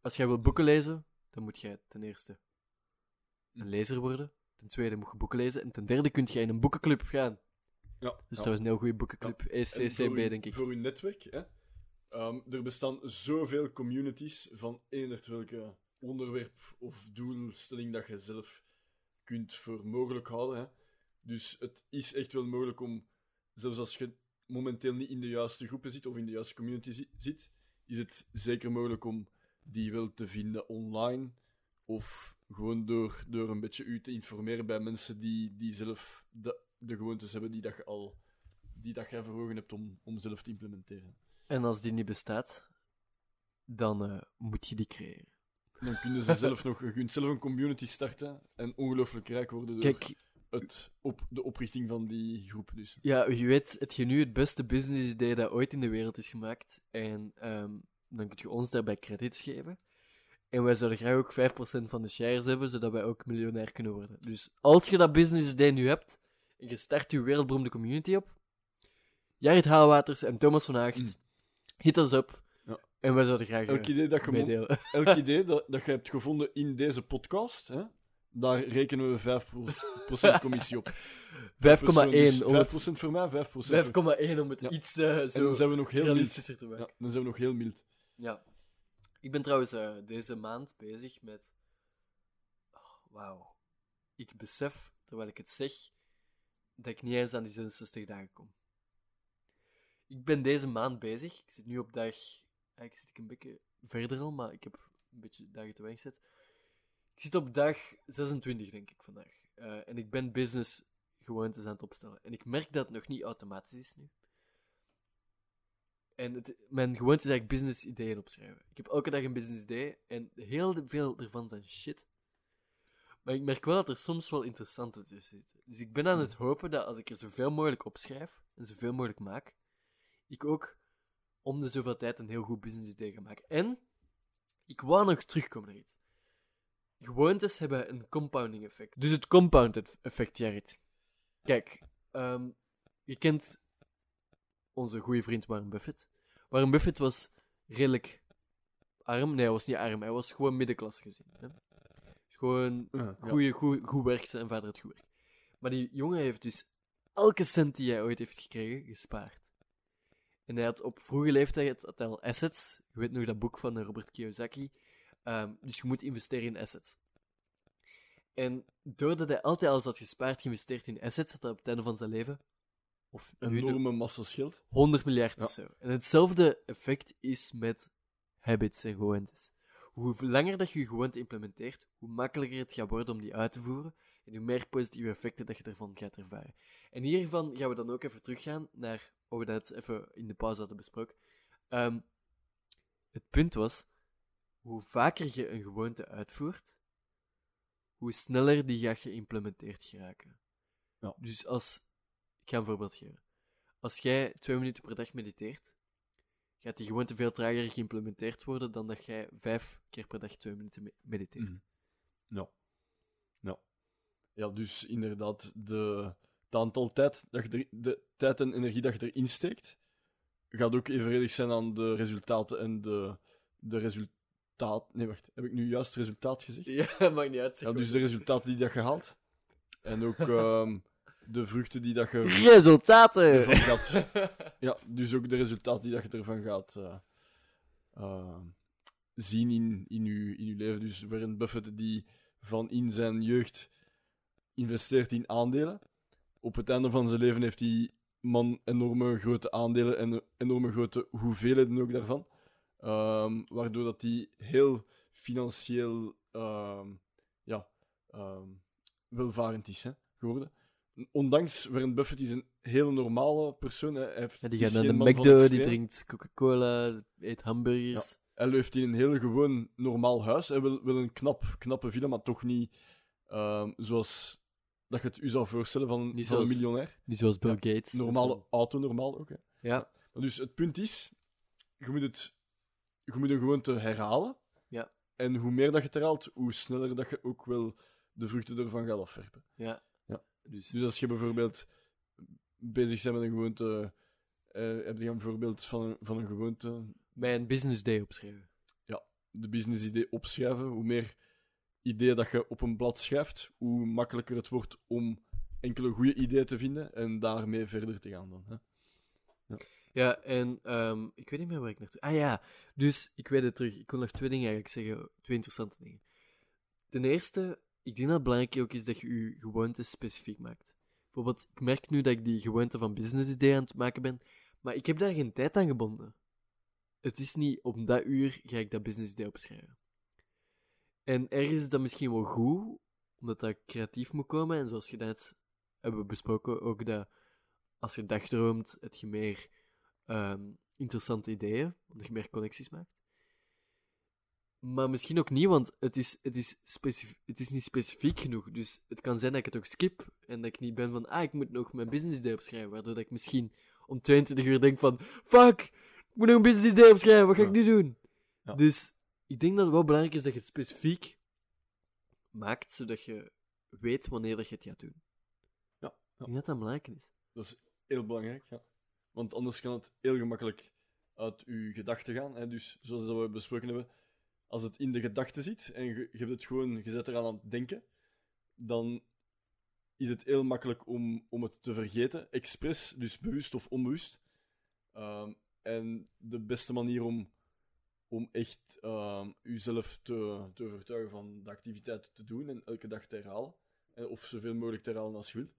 Speaker 1: Als jij wil boeken lezen, dan moet jij ten eerste een lezer worden. Ten tweede moet je boeken lezen. En ten derde kun je in een boekenclub gaan.
Speaker 2: Ja.
Speaker 1: Dat is
Speaker 2: ja.
Speaker 1: trouwens een heel goede boekenclub.
Speaker 2: En voor
Speaker 1: ECCB, denk ik.
Speaker 2: Voor uw netwerk, hè. Ehm, er bestaan zoveel communities van eender welke onderwerp of doelstelling dat je zelf kunt voor mogelijk houden. Hè. Dus het is echt wel mogelijk om, zelfs als je momenteel niet in de juiste groepen zit of in de juiste community zi- zit, is het zeker mogelijk om die wel te vinden online. Of gewoon door, door een beetje u te informeren bij mensen die, die zelf de, de gewoontes hebben die dat je al die dat jij voor ogen hebt om, om zelf te implementeren.
Speaker 1: En als die niet bestaat, dan eh, moet je die creëren.
Speaker 2: Dan kunnen ze zelf nog, je kunt zelf een community starten en ongelooflijk rijk worden door
Speaker 1: Kijk,
Speaker 2: het, op, de oprichting van die groep. Dus.
Speaker 1: ja, je weet, het je nu het beste business idee dat ooit in de wereld is gemaakt. En ehm, dan kun je ons daarbij credits geven. En wij zouden graag ook 5% van de shares hebben, zodat wij ook miljonair kunnen worden. Dus als je dat business idee nu hebt, en je start je wereldberoemde community op, Jared Haalwaters en Thomas van Haagt,
Speaker 2: Mm.
Speaker 1: hit ons op.
Speaker 2: Ja.
Speaker 1: En wij zouden graag
Speaker 2: Elk
Speaker 1: eh,
Speaker 2: idee dat je
Speaker 1: meedelen.
Speaker 2: elk idee dat, dat je hebt gevonden in deze podcast, hè, daar rekenen we 5% commissie op.
Speaker 1: 5,1
Speaker 2: Dus
Speaker 1: om het
Speaker 2: 5% voor mij, 5% voor...
Speaker 1: 5,1 om het
Speaker 2: Ja.
Speaker 1: iets
Speaker 2: En
Speaker 1: zo
Speaker 2: dan zijn we nog heel mild.
Speaker 1: realistischer te maken.
Speaker 2: Ja, dan zijn we nog heel mild.
Speaker 1: Ja. Ik ben trouwens eh, deze maand bezig met. Oh, Wauw. Ik besef, terwijl ik het zeg, dat ik niet eens aan die 66 dagen kom. Ik ben deze maand bezig. Ik zit nu op dag. Eigenlijk zit ik een beetje verder al, maar ik heb een beetje dagen te weinig gezet. Ik zit op dag 26, denk ik, vandaag. Eh, en ik ben business gewoontes aan het opstellen. En ik merk dat het nog niet automatisch is nu. En het, mijn gewoonte is eigenlijk business ideeën opschrijven. Ik heb elke dag een business idee en heel veel ervan zijn shit. Maar ik merk wel dat er soms wel interessante tussen zitten. Dus ik ben aan het hopen dat als ik er zoveel mogelijk opschrijf en zoveel mogelijk maak, ik ook om de zoveel tijd een heel goed business idee ga maken. En ik wou nog terugkomen naar iets. Gewoontes hebben een compounding effect. Dus het compound effect, Jared. Kijk, ehm, je kent onze goede vriend Warren Buffett. Warren Buffett was redelijk arm. Nee, hij was niet arm. Hij was gewoon middenklasse gezien. Hè? Gewoon
Speaker 2: ja.
Speaker 1: goeie, goed, goed werk. Zijn vader had goed werk. Maar die jongen heeft dus elke cent die hij ooit heeft gekregen, gespaard. En hij had op vroege leeftijd had hij al assets. Je weet nog dat boek van Robert Kiyosaki. Ehm, dus je moet investeren in assets. En doordat hij altijd alles had gespaard, geïnvesteerd in assets, had hij op het einde van zijn leven, of nu
Speaker 2: Enorme massa schild.
Speaker 1: 100 miljard
Speaker 2: Ja.
Speaker 1: of zo. En hetzelfde effect is met habits en gewoontes. Hoe langer dat je je gewoonte implementeert, hoe makkelijker het gaat worden om die uit te voeren en hoe meer positieve effecten dat je ervan gaat ervaren. En hiervan gaan we dan ook even teruggaan naar wat we net even in de pauze hadden besproken. Ehm, het punt was, hoe vaker je een gewoonte uitvoert, hoe sneller die gaat geïmplementeerd geraken.
Speaker 2: Ja.
Speaker 1: Dus als, ik ga een voorbeeld geven. Als jij twee minuten per dag mediteert, gaat die gewoonte veel trager geïmplementeerd worden dan dat jij vijf keer per dag twee minuten me- mediteert.
Speaker 2: Mhm. Ja. Ja. Ja, dus inderdaad, de, het aantal tijd, dat je er, de tijd en energie dat je erin steekt, gaat ook evenredig zijn aan de resultaten en de, de resultaat... Nee, wacht. Heb ik nu juist resultaat gezegd?
Speaker 1: Ja, maakt niet uit.
Speaker 2: Ja, dus de resultaten die dat je haalt. En ook ehm, de vruchten die dat je
Speaker 1: Resultaten!
Speaker 2: ervan gaat... Ja, dus ook de resultaten die dat je ervan gaat eh, eh, zien in, in, je, in je leven. Dus Warren Buffett die van in zijn jeugd investeert in aandelen. Op het einde van zijn leven heeft die man enorme grote aandelen en enorme grote hoeveelheden ook daarvan. Ehm, waardoor dat hij heel financieel ehm, ja, ehm, welvarend is hè, geworden. Ondanks Warren Buffett is een hele normale persoon. Hè. Hij heeft,
Speaker 1: Ja, die
Speaker 2: is
Speaker 1: gaat naar de McDo, die drinkt Coca-Cola, eet hamburgers.
Speaker 2: Hij leeft in een heel gewoon normaal huis. Hij wil, wil een knap, knappe villa, maar toch niet ehm, zoals dat je het u zou voorstellen van, van een miljonair.
Speaker 1: Niet zoals Bill
Speaker 2: Ja,
Speaker 1: Gates.
Speaker 2: Normale auto, normaal ook. Hè.
Speaker 1: Ja,
Speaker 2: Maar dus het punt is, je moet, het, je moet een gewoonte herhalen.
Speaker 1: Ja.
Speaker 2: En hoe meer dat je het herhaalt, hoe sneller dat je ook wel de vruchten ervan gaat afwerpen.
Speaker 1: ja.
Speaker 2: Ja.
Speaker 1: Dus,
Speaker 2: Dus als je bijvoorbeeld bezig bent met een gewoonte, eh, heb je een voorbeeld van een, van een gewoonte,
Speaker 1: bij een business day opschrijven.
Speaker 2: de business idee opschrijven. Hoe meer ideeën dat je op een blad schrijft, hoe makkelijker het wordt om enkele goede ideeën te vinden en daarmee verder te gaan dan. Hè?
Speaker 1: Ja, en ehm, ik weet niet meer waar ik naartoe... Ah ja, dus ik weet het terug. Ik wil nog twee dingen eigenlijk zeggen. Twee interessante dingen. Ten eerste, ik denk dat het belangrijk ook is dat je je gewoontes specifiek maakt. Bijvoorbeeld, ik merk nu dat ik die gewoonte van business idee aan het maken ben, maar ik heb daar geen tijd aan gebonden. het is niet om dat uur ga ik dat business idee opschrijven. En ergens is dat misschien wel goed, omdat dat creatief moet komen. En zoals je net hebben besproken, ook dat als je dagdroomt, het je meer ehm, interessante ideeën, omdat je meer connecties maakt. Maar misschien ook niet, want het is, het, is specif- het is niet specifiek genoeg. Dus het kan zijn dat ik het ook skip en dat ik niet ben van, ah, ik moet nog mijn business idee opschrijven. Waardoor dat ik misschien om 22 uur denk van, fuck, ik moet nog een business idee opschrijven, wat ga ik nu doen?
Speaker 2: Ja.
Speaker 1: Dus ik denk dat het wel belangrijk is dat je het specifiek maakt, zodat je weet wanneer dat je het gaat doen.
Speaker 2: Ja,
Speaker 1: Ik
Speaker 2: ja.
Speaker 1: denk dat dat belangrijk is.
Speaker 2: Dat is heel belangrijk, ja. Want anders kan het heel gemakkelijk uit uw gedachten gaan. Hè? Dus zoals dat we besproken hebben, als het in de gedachten zit en je, je hebt het gewoon, je zet eraan aan het denken, dan is het heel makkelijk om, om het te vergeten, expres, dus bewust of onbewust. Ehm, en de beste manier om, om echt ehm uzelf te, te overtuigen van de activiteit te doen en elke dag te herhalen, eh, of zoveel mogelijk te herhalen als je wilt,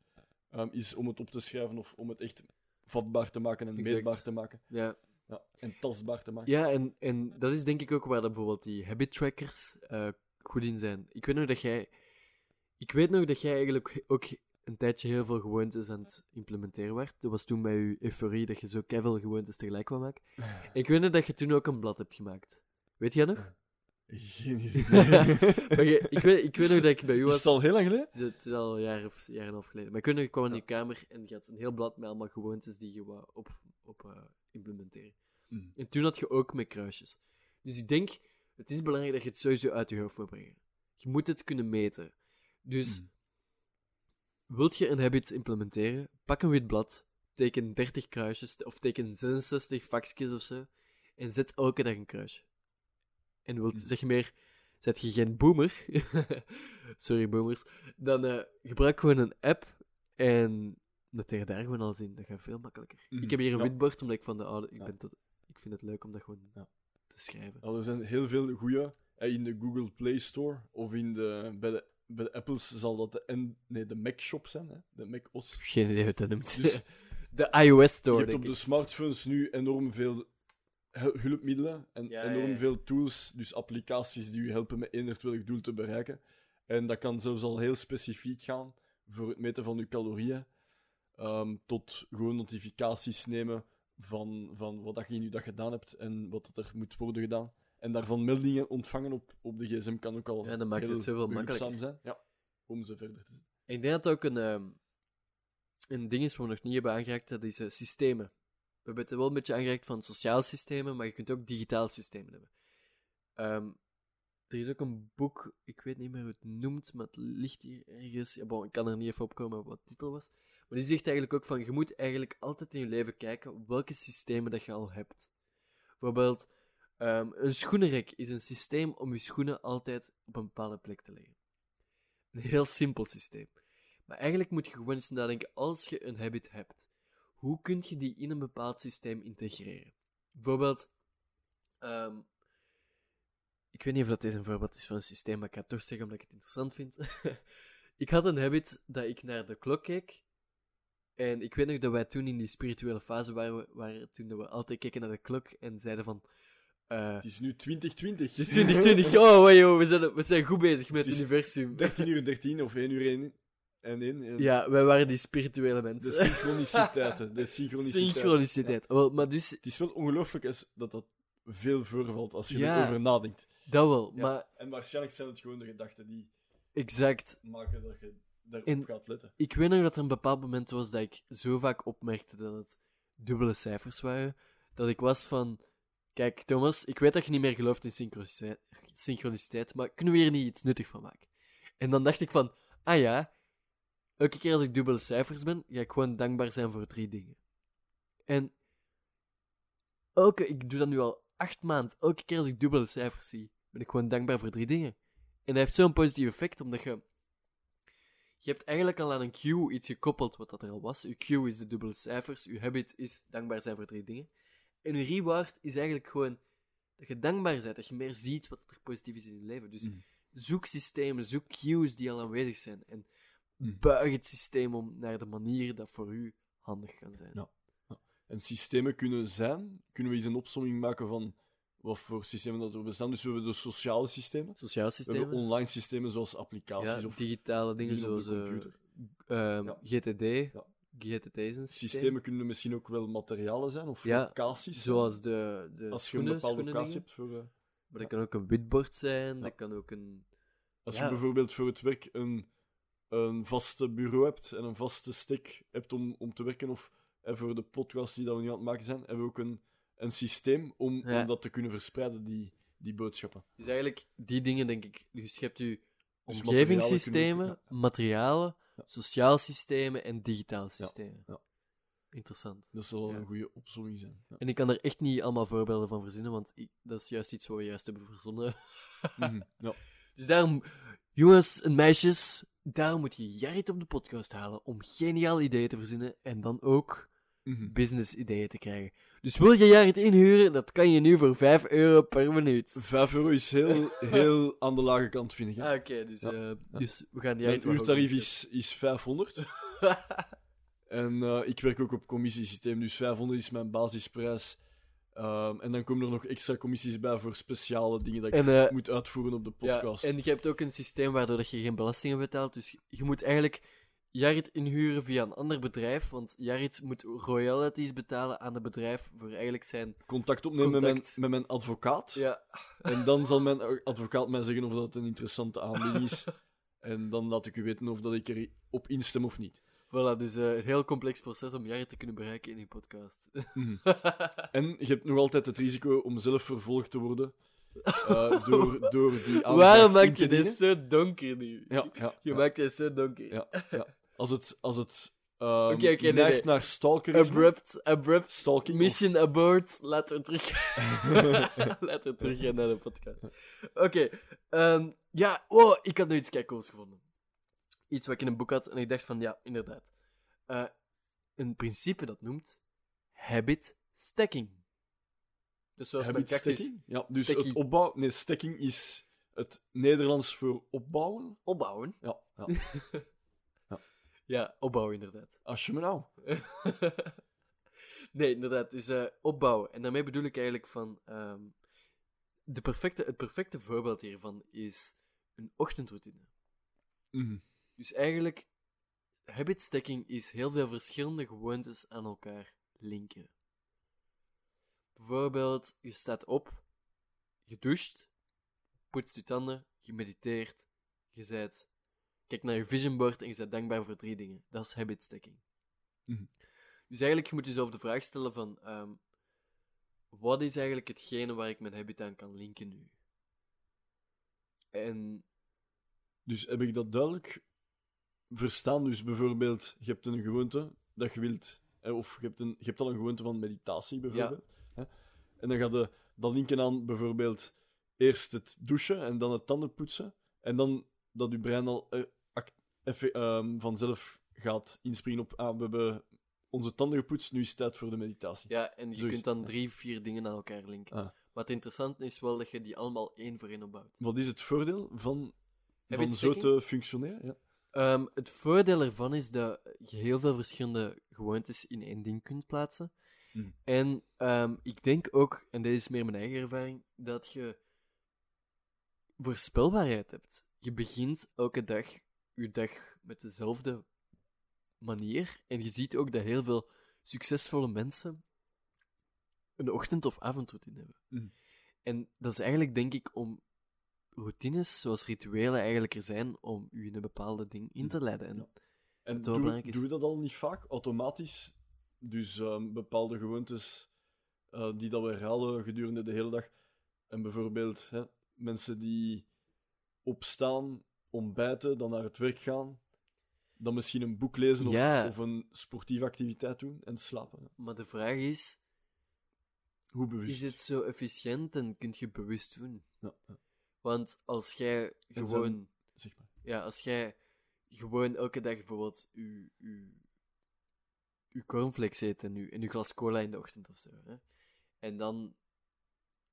Speaker 2: ehm, is om het op te schrijven of om het echt vatbaar te maken en
Speaker 1: Exact.
Speaker 2: meetbaar te maken.
Speaker 1: Ja,
Speaker 2: Ja, en tastbaar te maken.
Speaker 1: ja en, en dat is denk ik ook waar dat bijvoorbeeld die habit trackers eh, goed in zijn. Ik weet nog dat jij... Ik weet nog dat jij eigenlijk ook een tijdje heel veel gewoontes aan het implementeren werd. Dat was toen bij je euforie dat je zo keiveel gewoontes tegelijk kwam maken. Ik weet nog dat je toen ook een blad hebt gemaakt. Weet jij nog?
Speaker 2: Geen idee.
Speaker 1: Maar je- ik, weet, ik weet nog dat ik bij u
Speaker 2: Is
Speaker 1: was...
Speaker 2: het al heel lang geleden?
Speaker 1: Het is, het is al een jaar of jaar en een half geleden. Maar ik weet nog, ik kwam in je kamer en je had een heel blad met allemaal gewoontes die je wou op, op eh, implementeren.
Speaker 2: Mm.
Speaker 1: En toen had je ook met kruisjes. Dus ik denk, het is belangrijk dat je het sowieso uit je hoofd moet brengen. Je moet het kunnen meten. Dus,
Speaker 2: Mm.
Speaker 1: wilt je een habit implementeren, pak een wit blad, teken 30 kruisjes, of teken 66 vakjes of zo, en zet elke dag een kruisje. En wilt,
Speaker 2: Mm.
Speaker 1: zeg je meer, zet je geen boomer, sorry boomers, dan eh, gebruik gewoon een app en dat tegen daar gewoon al zien. Dat gaat veel makkelijker.
Speaker 2: Mhm,
Speaker 1: Ik heb hier een
Speaker 2: ja.
Speaker 1: witbord, omdat ik van de oude, ik,
Speaker 2: Ja.
Speaker 1: ben tot, ik vind het leuk om dat gewoon
Speaker 2: Ja.
Speaker 1: te schrijven.
Speaker 2: Er zijn heel veel goede in de Google Play Store of in de, bij, de, bij de Apples zal dat de, N, nee, de Mac Shop zijn, hè? de Mac OS.
Speaker 1: Geen idee wat dat noemt.
Speaker 2: Dus
Speaker 1: de iOS
Speaker 2: je
Speaker 1: Store,
Speaker 2: hebt
Speaker 1: denk
Speaker 2: op de smartphones nu enorm veel hulpmiddelen en
Speaker 1: Ja,
Speaker 2: enorm
Speaker 1: ja.
Speaker 2: veel tools, dus applicaties die je helpen met eender welk doel te bereiken. En dat kan zelfs al heel specifiek gaan voor het meten van je calorieën, ehm, tot gewoon notificaties nemen van, van wat dat je in je dag gedaan hebt en wat dat er moet worden gedaan. En daarvan meldingen ontvangen op, op de gsm kan ook al
Speaker 1: Ja, dat maakt het zoveel makkelijker.
Speaker 2: zijn. Ja, om ze verder te zetten.
Speaker 1: Ik denk dat het ook een, ehm, een ding is wat we nog niet hebben aangeraakt, dat is eh, systemen. We hebben het wel een beetje aangeraakt van sociale systemen, maar je kunt ook digitale systemen hebben. Ehm, er is ook een boek, ik weet niet meer hoe het noemt, maar het ligt hier ergens. Ik kan er niet even opkomen wat de titel was. Maar die zegt eigenlijk ook van, je moet eigenlijk altijd in je leven kijken welke systemen dat je al hebt. Bijvoorbeeld, ehm, een schoenenrek is een systeem om je schoenen altijd op een bepaalde plek te leggen. Een heel simpel systeem. Maar eigenlijk moet je gewoon eens nadenken, als je een habit hebt, hoe kun je die in een bepaald systeem integreren? Bijvoorbeeld, ehm, ik weet niet of dat deze een voorbeeld is van een systeem, maar ik ga het toch zeggen omdat ik het interessant vind. ik had een habit dat ik naar de klok keek. En ik weet nog dat wij toen in die spirituele fase waren, waren toen we altijd keken naar de klok en zeiden van... eh,
Speaker 2: Het is nu 2020.
Speaker 1: het is 2020, oh, wow, we, zijn, we zijn goed bezig met
Speaker 2: Het
Speaker 1: het universum.
Speaker 2: 13 uur 13 of 1 uur 1 en 1. En
Speaker 1: Ja, wij waren die spirituele
Speaker 2: De
Speaker 1: mensen.
Speaker 2: synchroniciteiten. De synchroniciteit.
Speaker 1: Synchroniciteit. Wel, maar dus,
Speaker 2: Het is wel ongelooflijk dat dat veel voorvalt als je
Speaker 1: Ja.
Speaker 2: erover nadenkt.
Speaker 1: dat wel.
Speaker 2: Ja.
Speaker 1: Maar
Speaker 2: En waarschijnlijk zijn het gewoon de gedachten die
Speaker 1: exact.
Speaker 2: maken dat je daarop
Speaker 1: En-
Speaker 2: gaat letten.
Speaker 1: Ik weet nog dat er een bepaald moment was dat ik zo vaak opmerkte dat het dubbele cijfers waren, dat ik was van... Kijk, Thomas, ik weet dat je niet meer gelooft in synchroniciteit, synchroniciteit, maar kunnen we hier niet iets nuttig van maken? En dan dacht ik van, ah ja, elke keer als ik dubbele cijfers ben, ga ik gewoon dankbaar zijn voor drie dingen. En elke, ik doe dat nu al acht maanden, elke keer als ik dubbele cijfers zie, ben ik gewoon dankbaar voor drie dingen. En dat heeft zo'n positief effect, omdat je... Je hebt eigenlijk al aan een cue iets gekoppeld wat dat er al was. Uw cue is de dubbele cijfers, uw habit is dankbaar zijn voor drie dingen. En uw reward is eigenlijk gewoon dat je dankbaar bent, dat je meer ziet wat er positief is in je leven. Dus
Speaker 2: Mm.
Speaker 1: zoek systemen, zoek cues die al aanwezig zijn. En. Buig het systeem om naar de manier dat voor u handig kan zijn.
Speaker 2: Ja. En systemen kunnen zijn, kunnen we eens een opsomming maken van wat voor systemen dat er bestaan. Dus we hebben de sociale systemen. We
Speaker 1: systeem.
Speaker 2: hebben online systemen zoals applicaties
Speaker 1: Ja,
Speaker 2: of
Speaker 1: digitale dingen zoals eh,
Speaker 2: computer.
Speaker 1: ehm,
Speaker 2: Ja.
Speaker 1: GTD.
Speaker 2: Ja.
Speaker 1: GTD is een systeem.
Speaker 2: Systemen kunnen misschien ook wel materialen zijn of
Speaker 1: Ja,
Speaker 2: locaties.
Speaker 1: Zoals de, de
Speaker 2: als je een
Speaker 1: schoenen,
Speaker 2: bepaalde
Speaker 1: schoenen
Speaker 2: locatie
Speaker 1: dingen.
Speaker 2: hebt voor... eh,
Speaker 1: Maar dat kan ook een witbord zijn, dat kan ook een...
Speaker 2: Als je bijvoorbeeld voor het werk een, een vaste bureau hebt en een vaste stick hebt om, om te werken, of en voor de podcast die dat we nu aan het maken zijn, hebben we ook een, een systeem om,
Speaker 1: Ja.
Speaker 2: om dat te kunnen verspreiden, die, die boodschappen.
Speaker 1: Dus eigenlijk, die dingen denk ik... Dus je hebt je
Speaker 2: Dus
Speaker 1: omgevingssystemen,
Speaker 2: materialen kunnen
Speaker 1: materialen,
Speaker 2: Ja.
Speaker 1: sociaal systemen en digitaal systemen.
Speaker 2: ja.
Speaker 1: Interessant.
Speaker 2: Dat zal een goede opzomming zijn.
Speaker 1: En ik kan er echt niet allemaal voorbeelden van verzinnen, want ik- dat is juist iets wat we juist hebben verzonnen.
Speaker 2: Ja.
Speaker 1: Dus daarom, jongens en meisjes, daarom moet je Jarrit op de podcast halen om geniale ideeën te verzinnen en dan ook
Speaker 2: Mhm.
Speaker 1: business ideeën te krijgen. Dus wil je Jarrit inhuren, dat kan je nu voor 5 euro per minuut.
Speaker 2: 5 euro is heel, heel aan de lage kant, vind ik.
Speaker 1: Ah, oké, dus,
Speaker 2: Ja.
Speaker 1: eh, dus we gaan
Speaker 2: Mijn
Speaker 1: Jarrit wel
Speaker 2: uurtarief is, is 500. En eh, ik werk ook op commissiesysteem, dus 500 is mijn basisprijs. Ehm, en dan komen er nog extra commissies bij voor speciale dingen dat ik
Speaker 1: En, eh,
Speaker 2: moet uitvoeren op de
Speaker 1: Ja,
Speaker 2: podcast.
Speaker 1: en je hebt ook een systeem waardoor dat je geen belastingen betaalt. Dus je- moet eigenlijk Jarrit inhuren via een ander bedrijf. Want Jarrit moet royalties betalen aan het bedrijf voor eigenlijk zijn.
Speaker 2: Contact opnemen met mijn,
Speaker 1: Contact.
Speaker 2: met mijn advocaat.
Speaker 1: Ja,
Speaker 2: En dan zal mijn advocaat mij zeggen of dat een interessante aanbieding is. en dan laat ik u weten of dat ik er op instem of niet.
Speaker 1: Voilà. Dus eh, een heel complex proces om Jarrit te kunnen bereiken in je podcast.
Speaker 2: Mhm. En je hebt nog altijd het risico om zelf vervolgd te worden. eh, door, door die
Speaker 1: Waarom maak je dit zo donker nu?
Speaker 2: Ja, ja,
Speaker 1: Je
Speaker 2: ja.
Speaker 1: maakt dit zo donker.
Speaker 2: Ja, ja. Als het, als het ehm,
Speaker 1: Oké, oké, nee,
Speaker 2: naar stalkerisme,
Speaker 1: Abrupt, abrupt.
Speaker 2: stalking,
Speaker 1: Mission abort. Laten we terug. Laten we teruggaan naar de podcast. Oké. ehm, ja, oh, ik had nu iets kijkools gevonden. Iets wat ik in een boek had en ik dacht van ja, inderdaad. Eh, een principe dat noemt habit stacking. Dus zoals
Speaker 2: Habit stacking? Ja, dus
Speaker 1: Stacking.
Speaker 2: het opbouw... Nee, stacking is het Nederlands voor opbouwen.
Speaker 1: Opbouwen.
Speaker 2: Ja, ja.
Speaker 1: Ja, opbouwen inderdaad.
Speaker 2: Als je me nou...
Speaker 1: nee, inderdaad. Dus eh, opbouwen. En daarmee bedoel ik eigenlijk van... ehm, de perfecte, het perfecte voorbeeld hiervan is een ochtendroutine.
Speaker 2: Mhm.
Speaker 1: Dus eigenlijk, habit stacking is heel veel verschillende gewoontes aan elkaar linken. Bijvoorbeeld, je staat op, je doucht, poetst je tanden, je mediteert, je zijt, kijkt naar je vision board en je bent dankbaar voor drie dingen. Dat is habit stacking.
Speaker 2: Mhm.
Speaker 1: Dus eigenlijk, je moet jezelf de vraag stellen van, ehm, wat is eigenlijk hetgene waar ik mijn habit aan kan linken nu? En
Speaker 2: Dus heb ik dat duidelijk verstaan? Dus bijvoorbeeld, je hebt een gewoonte dat je wilt... eh, Of je hebt, een, je hebt al een gewoonte van meditatie, bijvoorbeeld. Hè? En dan ga je dat linken aan bijvoorbeeld eerst het douchen en dan het tanden poetsen. En dan dat je brein al eh, ehm, vanzelf gaat inspringen op... Ah, we hebben onze tanden gepoetst, nu is het tijd voor de meditatie.
Speaker 1: Ja, en je kunt dan drie, vier dingen aan elkaar linken.
Speaker 2: Ah.
Speaker 1: Maar het interessante is wel dat je die allemaal één voor één opbouwt.
Speaker 2: Wat is het voordeel van, van zo te functioneren? Ja.
Speaker 1: Ehm, het voordeel ervan is dat je heel veel verschillende gewoontes in één ding kunt plaatsen.
Speaker 2: Mm.
Speaker 1: En ehm, ik denk ook, en dit is meer mijn eigen ervaring, dat je voorspelbaarheid hebt. Je begint elke dag je dag met dezelfde manier. En je ziet ook dat heel veel succesvolle mensen een ochtend- of avondroutine hebben.
Speaker 2: Mm.
Speaker 1: En dat is eigenlijk, denk ik, om routines, zoals rituelen, eigenlijk er zijn om u in een bepaalde ding in te leiden. En
Speaker 2: Ja. En
Speaker 1: belangrijk is.
Speaker 2: doen we dat al niet vaak, automatisch? Dus ehm, bepaalde gewoontes eh, die dat we herhalen gedurende de hele dag. En bijvoorbeeld hè, mensen die opstaan, ontbijten, dan naar het werk gaan, dan misschien een boek lezen of,
Speaker 1: Ja.
Speaker 2: of een sportieve activiteit doen en slapen.
Speaker 1: Maar de vraag is,
Speaker 2: Hoe bewust?
Speaker 1: is het zo efficiënt en kun je bewust doen?
Speaker 2: Ja, ja,
Speaker 1: Want als jij
Speaker 2: zijn-
Speaker 1: gewoon,
Speaker 2: zeg maar.
Speaker 1: ja, als jij gewoon elke dag bijvoorbeeld je, je, je cornflakes eet en je, en je glas cola in de ochtend of zo, hè? en dan,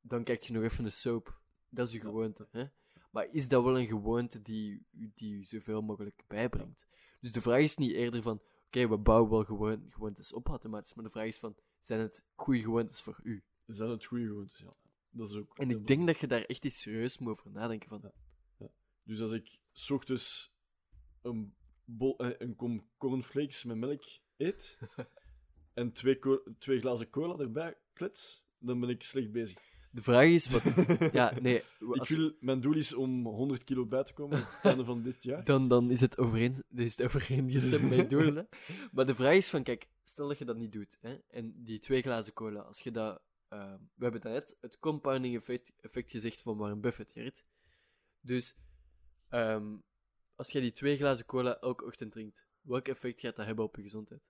Speaker 1: dan kijk je nog even de soap. Dat is je
Speaker 2: Ja.
Speaker 1: gewoonte. Hè? Maar is dat wel een gewoonte die, u- die u zoveel mogelijk bijbrengt? Dus de vraag is niet eerder van, oké, we bouwen wel gewoon, gewoontes op automatisch, maar de vraag is van, zijn het goede gewoontes voor u?
Speaker 2: Zijn het goede gewoontes, ja. Dat is ook...
Speaker 1: En ik denk dat je daar echt eens serieus moet over nadenken. Van,
Speaker 2: Ja. Dus als ik s ochtends een, bol, eh, een kom cornflakes met melk eet en twee, twee glazen cola erbij klets, dan ben ik slecht bezig.
Speaker 1: De vraag is wat. ja, nee.
Speaker 2: Ik wil, mijn doel is om 100 kilo bij te komen op het einde van dit jaar.
Speaker 1: dan, dan is het overeen, het overeengestemd met doel. Hè? Maar de vraag is van, kijk, stel dat je dat niet doet, hè, en die twee glazen cola, als je dat... eh, we hebben net het compounding effect, effect gezegd van Warren Buffett, Gerrit. Dus, ehm, als je die twee glazen cola elke ochtend drinkt, welk effect gaat dat hebben op je gezondheid?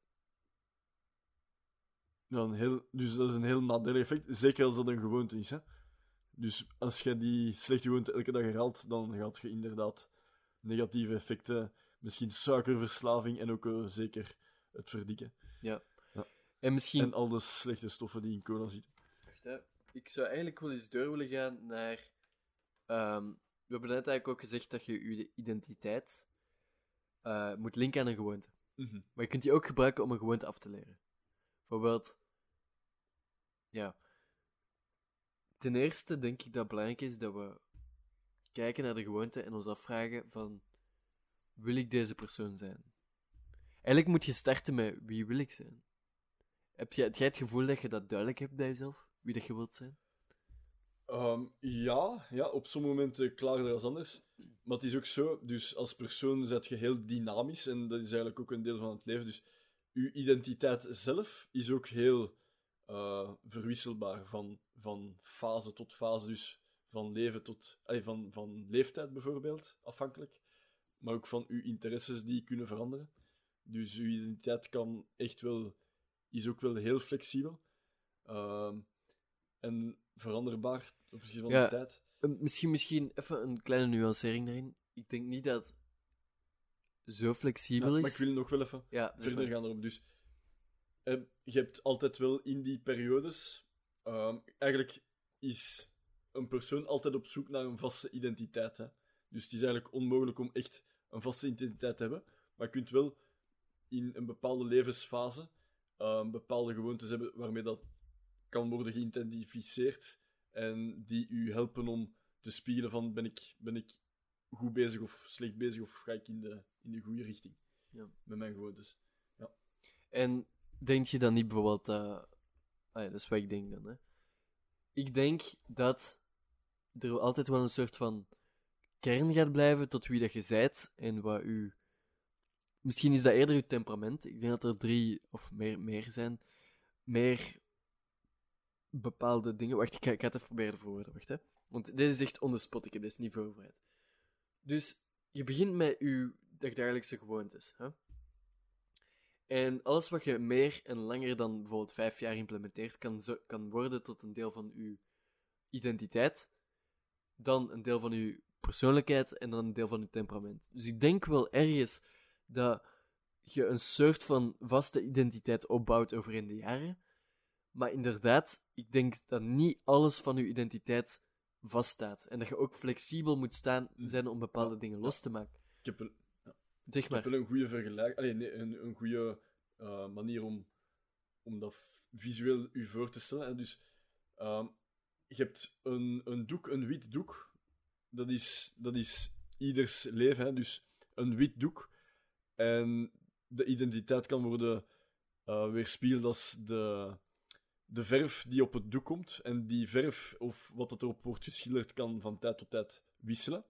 Speaker 2: Ja, een heel, dus dat is een heel nadelig effect, zeker als dat een gewoonte is. Hè? Dus als je die slechte gewoonte elke dag herhaalt, dan gaat je inderdaad negatieve effecten, misschien suikerverslaving en ook eh, zeker het verdikken.
Speaker 1: En misschien...
Speaker 2: En al de slechte stoffen die in cola zitten.
Speaker 1: Hè. Ik zou eigenlijk wel eens door willen gaan naar. ehm, we hebben net eigenlijk ook gezegd dat je je identiteit eh, moet linken aan een gewoonte.
Speaker 2: Mhm.
Speaker 1: Maar je kunt die ook gebruiken om een gewoonte af te leren. Bijvoorbeeld, ja. Ten eerste denk ik dat het belangrijk is dat we kijken naar de gewoonte en ons afvragen van, wil ik deze persoon zijn? Eigenlijk moet je starten met, wie wil ik zijn? Heb jij het gevoel dat je dat duidelijk hebt bij jezelf? Wie dat je wilt zijn?
Speaker 2: Ehm, ja, ja, op sommige momenten klaarder dan anders. Maar het is ook zo, dus als persoon zet je heel dynamisch en dat is eigenlijk ook een deel van het leven. Dus uw identiteit zelf is ook heel eh, verwisselbaar van, van fase tot fase. Dus van leven tot, van, van leeftijd bijvoorbeeld, afhankelijk. Maar ook van uw interesses die kunnen veranderen. Dus uw identiteit kan echt wel, is ook wel heel flexibel. Ehm, en veranderbaar op zich van
Speaker 1: Ja.
Speaker 2: de tijd.
Speaker 1: Misschien, misschien even een kleine nuancering daarin. Ik denk niet dat het zo
Speaker 2: Ja,
Speaker 1: flexibel
Speaker 2: maar
Speaker 1: is.
Speaker 2: ik wil nog wel even
Speaker 1: Ja, zeg
Speaker 2: verder
Speaker 1: maar.
Speaker 2: gaan erop. Dus eh, je hebt altijd wel in die periodes. ehm, eigenlijk is een persoon altijd op zoek naar een vaste identiteit. Hè? Dus het is eigenlijk onmogelijk om echt een vaste identiteit te hebben. Maar je kunt wel in een bepaalde levensfase ehm, bepaalde gewoontes hebben waarmee dat kan worden geïdentificeerd. En die u helpen om te spiegelen van ben ik, ben ik goed bezig of slecht bezig of ga ik in de, in de goede richting
Speaker 1: Ja.
Speaker 2: met mijn gewoontes.
Speaker 1: En denk je dan niet bijvoorbeeld dat... Ah ja, dat is wat ik denk dan, hè. Ik denk dat er altijd wel een soort van kern gaat blijven tot wie dat je zijt en wat u... Misschien is dat eerder uw temperament. Ik denk dat er drie of meer, meer zijn. Meer bepaalde dingen... Wacht, ik ga, ik ga het even proberen te verwoorden. Wacht, hè. Want dit is echt on spot. Ik heb dit niet voorbereid. Dus je begint met uw dagdagelijkse gewoontes. Hè? En alles wat je meer en langer dan bijvoorbeeld vijf jaar implementeert, kan, zo, kan worden tot een deel van uw identiteit, dan een deel van uw persoonlijkheid en dan een deel van uw temperament. Dus ik denk wel ergens dat je een soort van vaste identiteit opbouwt over in de jaren. Maar inderdaad, ik denk dat niet alles van uw identiteit vaststaat. En dat je ook flexibel moet staan, zijn om bepaalde
Speaker 2: Ja,
Speaker 1: dingen los te maken.
Speaker 2: Ik heb, een,
Speaker 1: Zeg
Speaker 2: ik
Speaker 1: maar.
Speaker 2: heb wel een goede vergelijking. Allee, nee, een, een goede eh, manier om, om dat visueel u voor te stellen. En dus, ehm, je hebt een, een doek, een wit doek. Dat is, dat is ieders leven. Hè? Dus een wit doek. En de identiteit kan worden eh weerspiegeld als de, de verf die op het doek komt. En die verf, of wat het erop wordt geschilderd, kan van tijd tot tijd wisselen.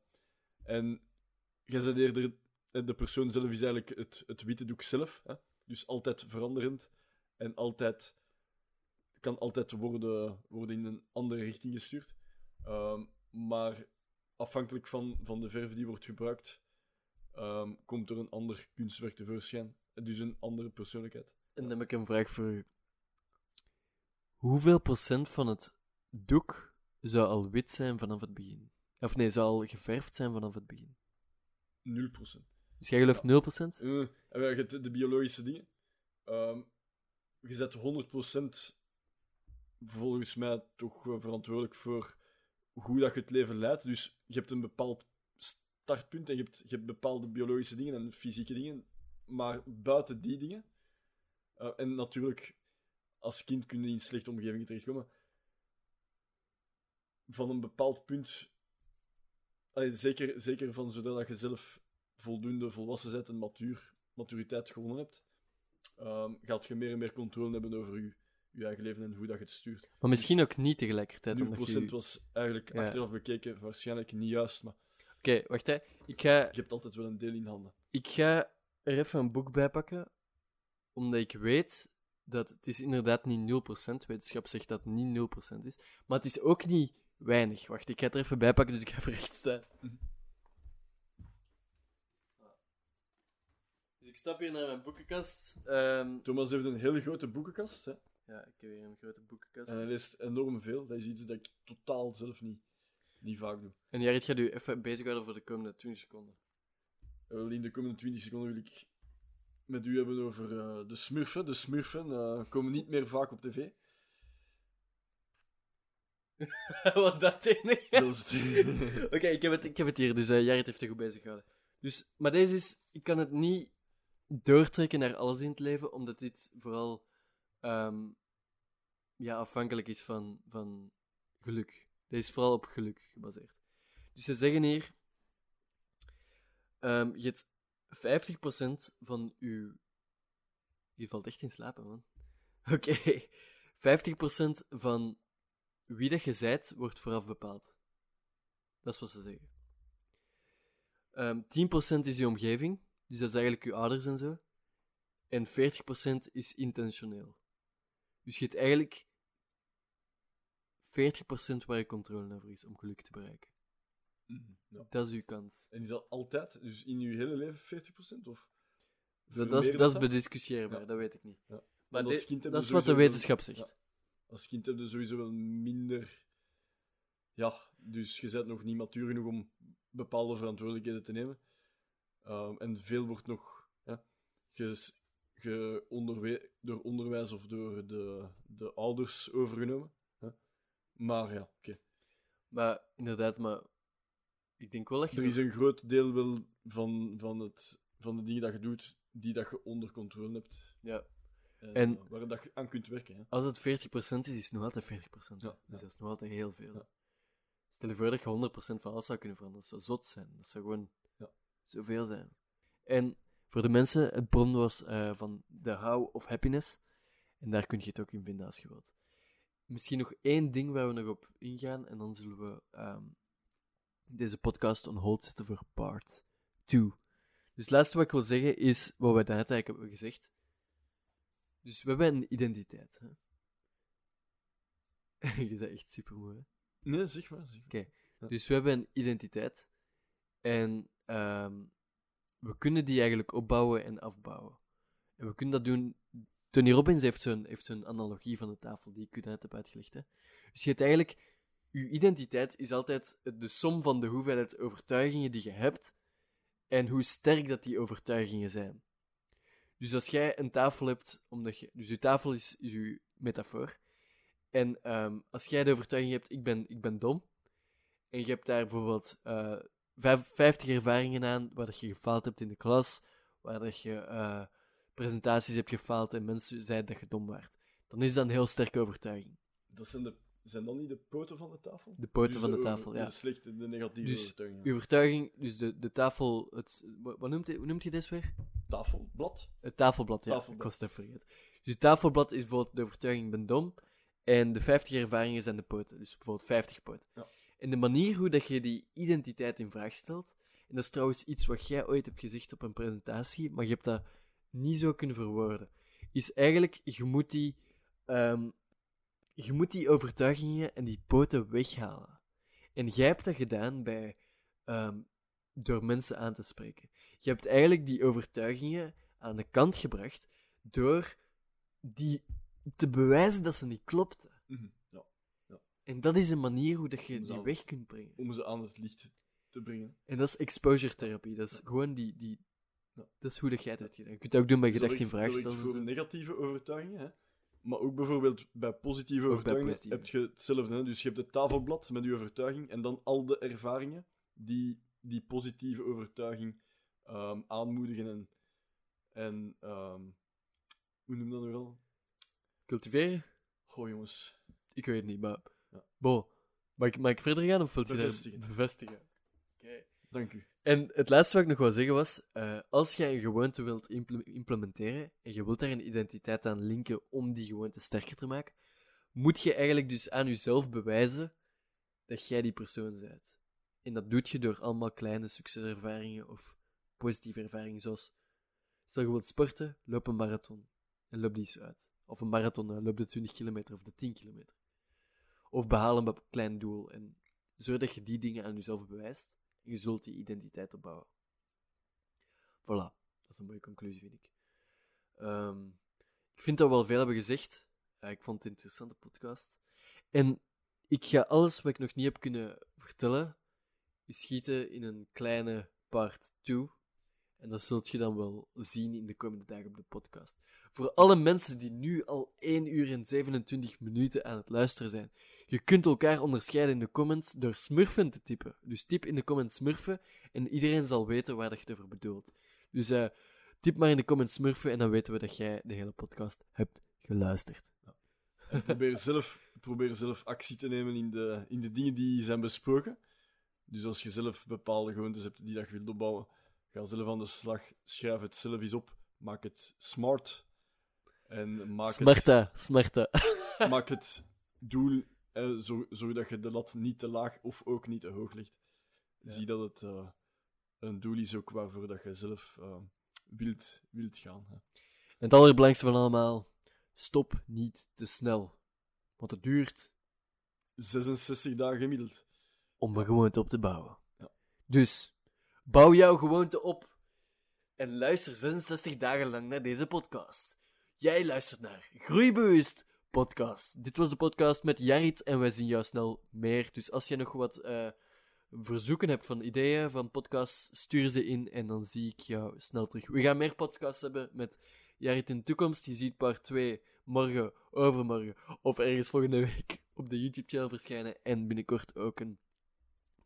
Speaker 2: En bent eerder... eh, De persoon zelf is eigenlijk het, het witte doek zelf. Hè? Dus altijd veranderend. En altijd... Kan altijd worden, worden in een andere richting gestuurd. Ehm, maar afhankelijk van, van de verf die wordt gebruikt, ehm, komt er een ander kunstwerk tevoorschijn. Dus een andere persoonlijkheid.
Speaker 1: En dan heb ik een vraag voor. Hoeveel procent van het doek zou al wit zijn vanaf het begin? Of nee, zou al geverfd zijn vanaf het begin?
Speaker 2: 0%.
Speaker 1: Dus jij gelooft 0%?
Speaker 2: Eh, en je hebt de biologische dingen. Ehm, je zet 100% volgens mij toch eh, verantwoordelijk voor hoe dat je het leven leidt. Dus je hebt een bepaald startpunt en je hebt, je hebt bepaalde biologische dingen en fysieke dingen. Maar buiten die dingen, eh, en natuurlijk, als kind kun je in slechte omgevingen terechtkomen. Van een bepaald punt, allee, zeker, zeker van zodat je zelf voldoende volwassen bent en matuur, maturiteit gewonnen hebt, ehm, gaat je meer en meer controle hebben over je, je eigen leven en hoe dat je het stuurt.
Speaker 1: Maar misschien ook niet tegelijkertijd.
Speaker 2: 0%
Speaker 1: omdat je...
Speaker 2: was eigenlijk
Speaker 1: Ja.
Speaker 2: achteraf bekeken waarschijnlijk niet juist, maar
Speaker 1: Oké, wacht hè. Ik ga,
Speaker 2: je hebt altijd wel een deel in handen.
Speaker 1: ik ga er even een boek bij pakken, omdat ik weet dat het is inderdaad niet 0%. Wetenschap zegt dat het niet 0% is. Maar het is ook niet weinig. Wacht, ik ga het er even bij pakken, dus ik ga even recht staan. Dus ik stap hier naar mijn boekenkast. Ehm,
Speaker 2: Thomas heeft een hele grote boekenkast, hè?
Speaker 1: ja, ik heb hier een grote boekenkast.
Speaker 2: en hij leest enorm veel. Dat is iets dat ik totaal zelf niet, niet vaak doe.
Speaker 1: En Jared gaat u even bezighouden voor de komende 20 seconden.
Speaker 2: Wel, in de komende 20 seconden wil ik met u hebben over eh, de smurfen. De smurfen eh, komen niet meer vaak op tv.
Speaker 1: Was dat het enige?
Speaker 2: Dat is het.
Speaker 1: Oké, ik, heb het- ik heb het hier, dus eh Jared heeft er goed bezig gehouden. Dus, maar deze is, ik kan het niet doortrekken naar alles in het leven, omdat dit vooral ehm, ja, afhankelijk is van, van geluk. Deze is vooral op geluk gebaseerd. Dus ze zeggen hier, ehm, je hebt 50% van uw... Je valt echt in slaap, man. Oké, 50% van wie dat je zijt, wordt vooraf bepaald. Dat is wat ze zeggen. Ehm 10% is je omgeving, dus dat is eigenlijk je ouders en zo. En 40% is intentioneel. Dus je hebt eigenlijk 40% waar je controle over is om geluk te bereiken.
Speaker 2: Mhm, ja.
Speaker 1: Dat is uw kans.
Speaker 2: En is dat altijd, dus in uw hele leven 40%? Of
Speaker 1: Dat, dat, is, dat is bediscussieerbaar,
Speaker 2: Ja.
Speaker 1: dat weet ik niet.
Speaker 2: Ja.
Speaker 1: Maar dat is wat de wetenschap
Speaker 2: wel-
Speaker 1: zegt.
Speaker 2: Als kind heb je sowieso wel minder. Ja, dus je bent nog niet matuur genoeg om bepaalde verantwoordelijkheden te nemen. Ehm, en veel wordt nog ja, ge onderwe- door onderwijs of door de, de ouders overgenomen. hè. Maar ja, oké.
Speaker 1: Maar inderdaad, maar ik denk wel je...
Speaker 2: Er is een groot deel wel van, van, het, van de dingen dat je doet, die dat je onder controle hebt.
Speaker 1: Ja.
Speaker 2: En,
Speaker 1: En-
Speaker 2: eh, waar dat je aan kunt werken. Hè.
Speaker 1: Als het 40% is, is het nog altijd 40%.
Speaker 2: Ja,
Speaker 1: Dus
Speaker 2: ja.
Speaker 1: dat is nog altijd heel veel.
Speaker 2: Ja.
Speaker 1: Stel je voor dat je 100% van alles zou kunnen veranderen. Dat zou zot zijn. Dat zou gewoon
Speaker 2: Ja.
Speaker 1: zoveel zijn. En voor de mensen, het bron was eh, van The How of Happiness. En daar kun je het ook in vinden als je wilt. Misschien nog één ding waar we nog op ingaan. En dan zullen we ehm, deze podcast on hold zetten voor part 2. Dus het laatste wat ik wil zeggen is wat we daarnet eigenlijk hebben gezegd. Dus we hebben een identiteit. Hè? je bent echt super mooi.
Speaker 2: Nee, zeg maar. Ja.
Speaker 1: Dus we hebben een identiteit. En ehm, we kunnen die eigenlijk opbouwen en afbouwen. En we kunnen dat doen. Tony Robbins heeft zo'n, heeft zo'n analogie van de tafel die ik u net heb uitgelegd. Hè? Dus je hebt eigenlijk. Je identiteit is altijd de som van de hoeveelheid overtuigingen die je hebt. En hoe sterk dat die overtuigingen zijn. Dus als jij een tafel hebt, omdat je. Dus je tafel is, je metafoor. En ehm, als jij de overtuiging hebt, ik ben, ik ben dom. En je hebt daar bijvoorbeeld eh, vijf- 50 ervaringen aan waar dat je gefaald hebt in de klas, waar dat je eh, presentaties hebt gefaald en mensen zeiden dat je dom waart. Dan is dat een heel sterke overtuiging.
Speaker 2: Dat zijn, de, zijn dan niet de poten van de tafel?
Speaker 1: De poten
Speaker 2: Dus
Speaker 1: van de tafel, ja.
Speaker 2: De slechte, de negatieve
Speaker 1: Dus
Speaker 2: overtuigingen.
Speaker 1: Je overtuiging, dus de, de tafel, het, wat noemt, hoe noemt je dit weer?
Speaker 2: Tafelblad?
Speaker 1: Het tafelblad, ja.
Speaker 2: Tafelblad.
Speaker 1: Ik was het even vergeten. Dus het tafelblad is bijvoorbeeld de overtuiging, ik ben dom. En de 50 ervaringen zijn de poten. Dus bijvoorbeeld 50 poten.
Speaker 2: Ja.
Speaker 1: En de manier hoe dat je die identiteit in vraag stelt, en dat is trouwens iets wat jij ooit hebt gezegd op een presentatie, maar je hebt dat niet zo kunnen verwoorden, is eigenlijk, je moet die, ehm, je moet die overtuigingen en die poten weghalen. En jij hebt dat gedaan bij, ehm, door mensen aan te spreken. Je hebt eigenlijk die overtuigingen aan de kant gebracht door die te bewijzen dat ze niet klopten.
Speaker 2: Mhm, Ja.
Speaker 1: En dat is een manier hoe dat je die weg kunt brengen.
Speaker 2: Om ze aan het licht te brengen.
Speaker 1: En dat is exposure therapie. Dat is gewoon die, die...
Speaker 2: Ja.
Speaker 1: Dat is hoe dat jij het hebt gedaan. Je kunt het ook doen bij gedacht in vraag stellen. en
Speaker 2: voor negatieve overtuigingen, hè? Maar ook bijvoorbeeld bij positieve overtuigingen
Speaker 1: positieve.
Speaker 2: heb je hetzelfde. Hè? Dus je hebt het tafelblad met je overtuiging en dan al de ervaringen die die positieve overtuiging ehm, aanmoedigen en, en ehm, hoe noem je dat nu wel?
Speaker 1: Cultiveren?
Speaker 2: Goh, jongens.
Speaker 1: Ik weet het niet, maar...
Speaker 2: Ja.
Speaker 1: Bo, mag ik, mag ik verder gaan of wilt je dat
Speaker 2: Bevestigen.
Speaker 1: bevestigen? Oké.
Speaker 2: Dank u.
Speaker 1: En het laatste wat ik nog wil zeggen was, eh, als jij een gewoonte wilt imple- implementeren en je wilt daar een identiteit aan linken om die gewoonte sterker te maken, moet je eigenlijk dus aan jezelf bewijzen dat jij die persoon bent. En dat doe je door allemaal kleine succeservaringen of positieve ervaringen, zoals stel je wilt sporten, loop een marathon en loop die eens uit. Of een marathon, loop de 20 kilometer of de 10 kilometer. Of behaal een klein doel en zorg dat je die dingen aan jezelf bewijst je zult die identiteit opbouwen. Voilà, dat is een mooie conclusie, vind ik. Ehm, ik vind dat we wel veel hebben gezegd. Ik vond het een interessante podcast. En ik ga alles wat ik nog niet heb kunnen vertellen, schieten in een kleine part 2. En dat zult je dan wel zien in de komende dagen op de podcast. Voor alle mensen die nu al 1 uur en 27 minuten aan het luisteren zijn, je kunt elkaar onderscheiden in de comments door smurfen te typen. Dus typ in de comments smurfen en iedereen zal weten waar dat je het over bedoelt. Dus eh, typ maar in de comments smurfen en dan weten we dat jij de hele podcast hebt geluisterd.
Speaker 2: En probeer zelf, probeer zelf actie te nemen in de, in de dingen die zijn besproken. Dus als je zelf bepaalde gewoontes hebt die dat je wilt opbouwen, ga zelf aan de slag, schrijf het zelf eens op, maak het smart. En maak
Speaker 1: Smarta, smarta.
Speaker 2: het, maak het doel, eh, zo, zodat je de lat niet te laag of ook niet te hoog legt.
Speaker 1: Ja.
Speaker 2: Zie dat het eh, een doel is ook waarvoor dat je zelf eh, wilt, wilt gaan. Hè.
Speaker 1: En het allerbelangrijkste van allemaal, stop niet te snel. Want het duurt
Speaker 2: 66 dagen gemiddeld.
Speaker 1: om een gewoonte op te bouwen.
Speaker 2: Ja.
Speaker 1: Dus, bouw jouw gewoonte op. En luister 66 dagen lang naar deze podcast. Jij luistert naar Groeibewust Podcast. Dit was de podcast met Jarit en wij zien jou snel meer. Dus als je nog wat eh, verzoeken hebt van ideeën van podcasts, stuur ze in en dan zie ik jou snel terug. We gaan meer podcasts hebben met Jarit in de toekomst. Je ziet part 2 morgen, overmorgen of ergens volgende week op de YouTube-channel verschijnen. En binnenkort ook een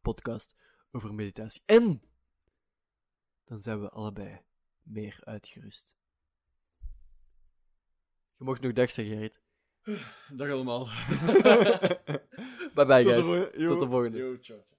Speaker 1: podcast over meditatie. En dan zijn we allebei meer uitgerust. Je mocht nog dag zeggen, Gerrit.
Speaker 2: Dag allemaal.
Speaker 1: Bye bye, guys. Tot de volgende.
Speaker 2: yo, ciao, ciao.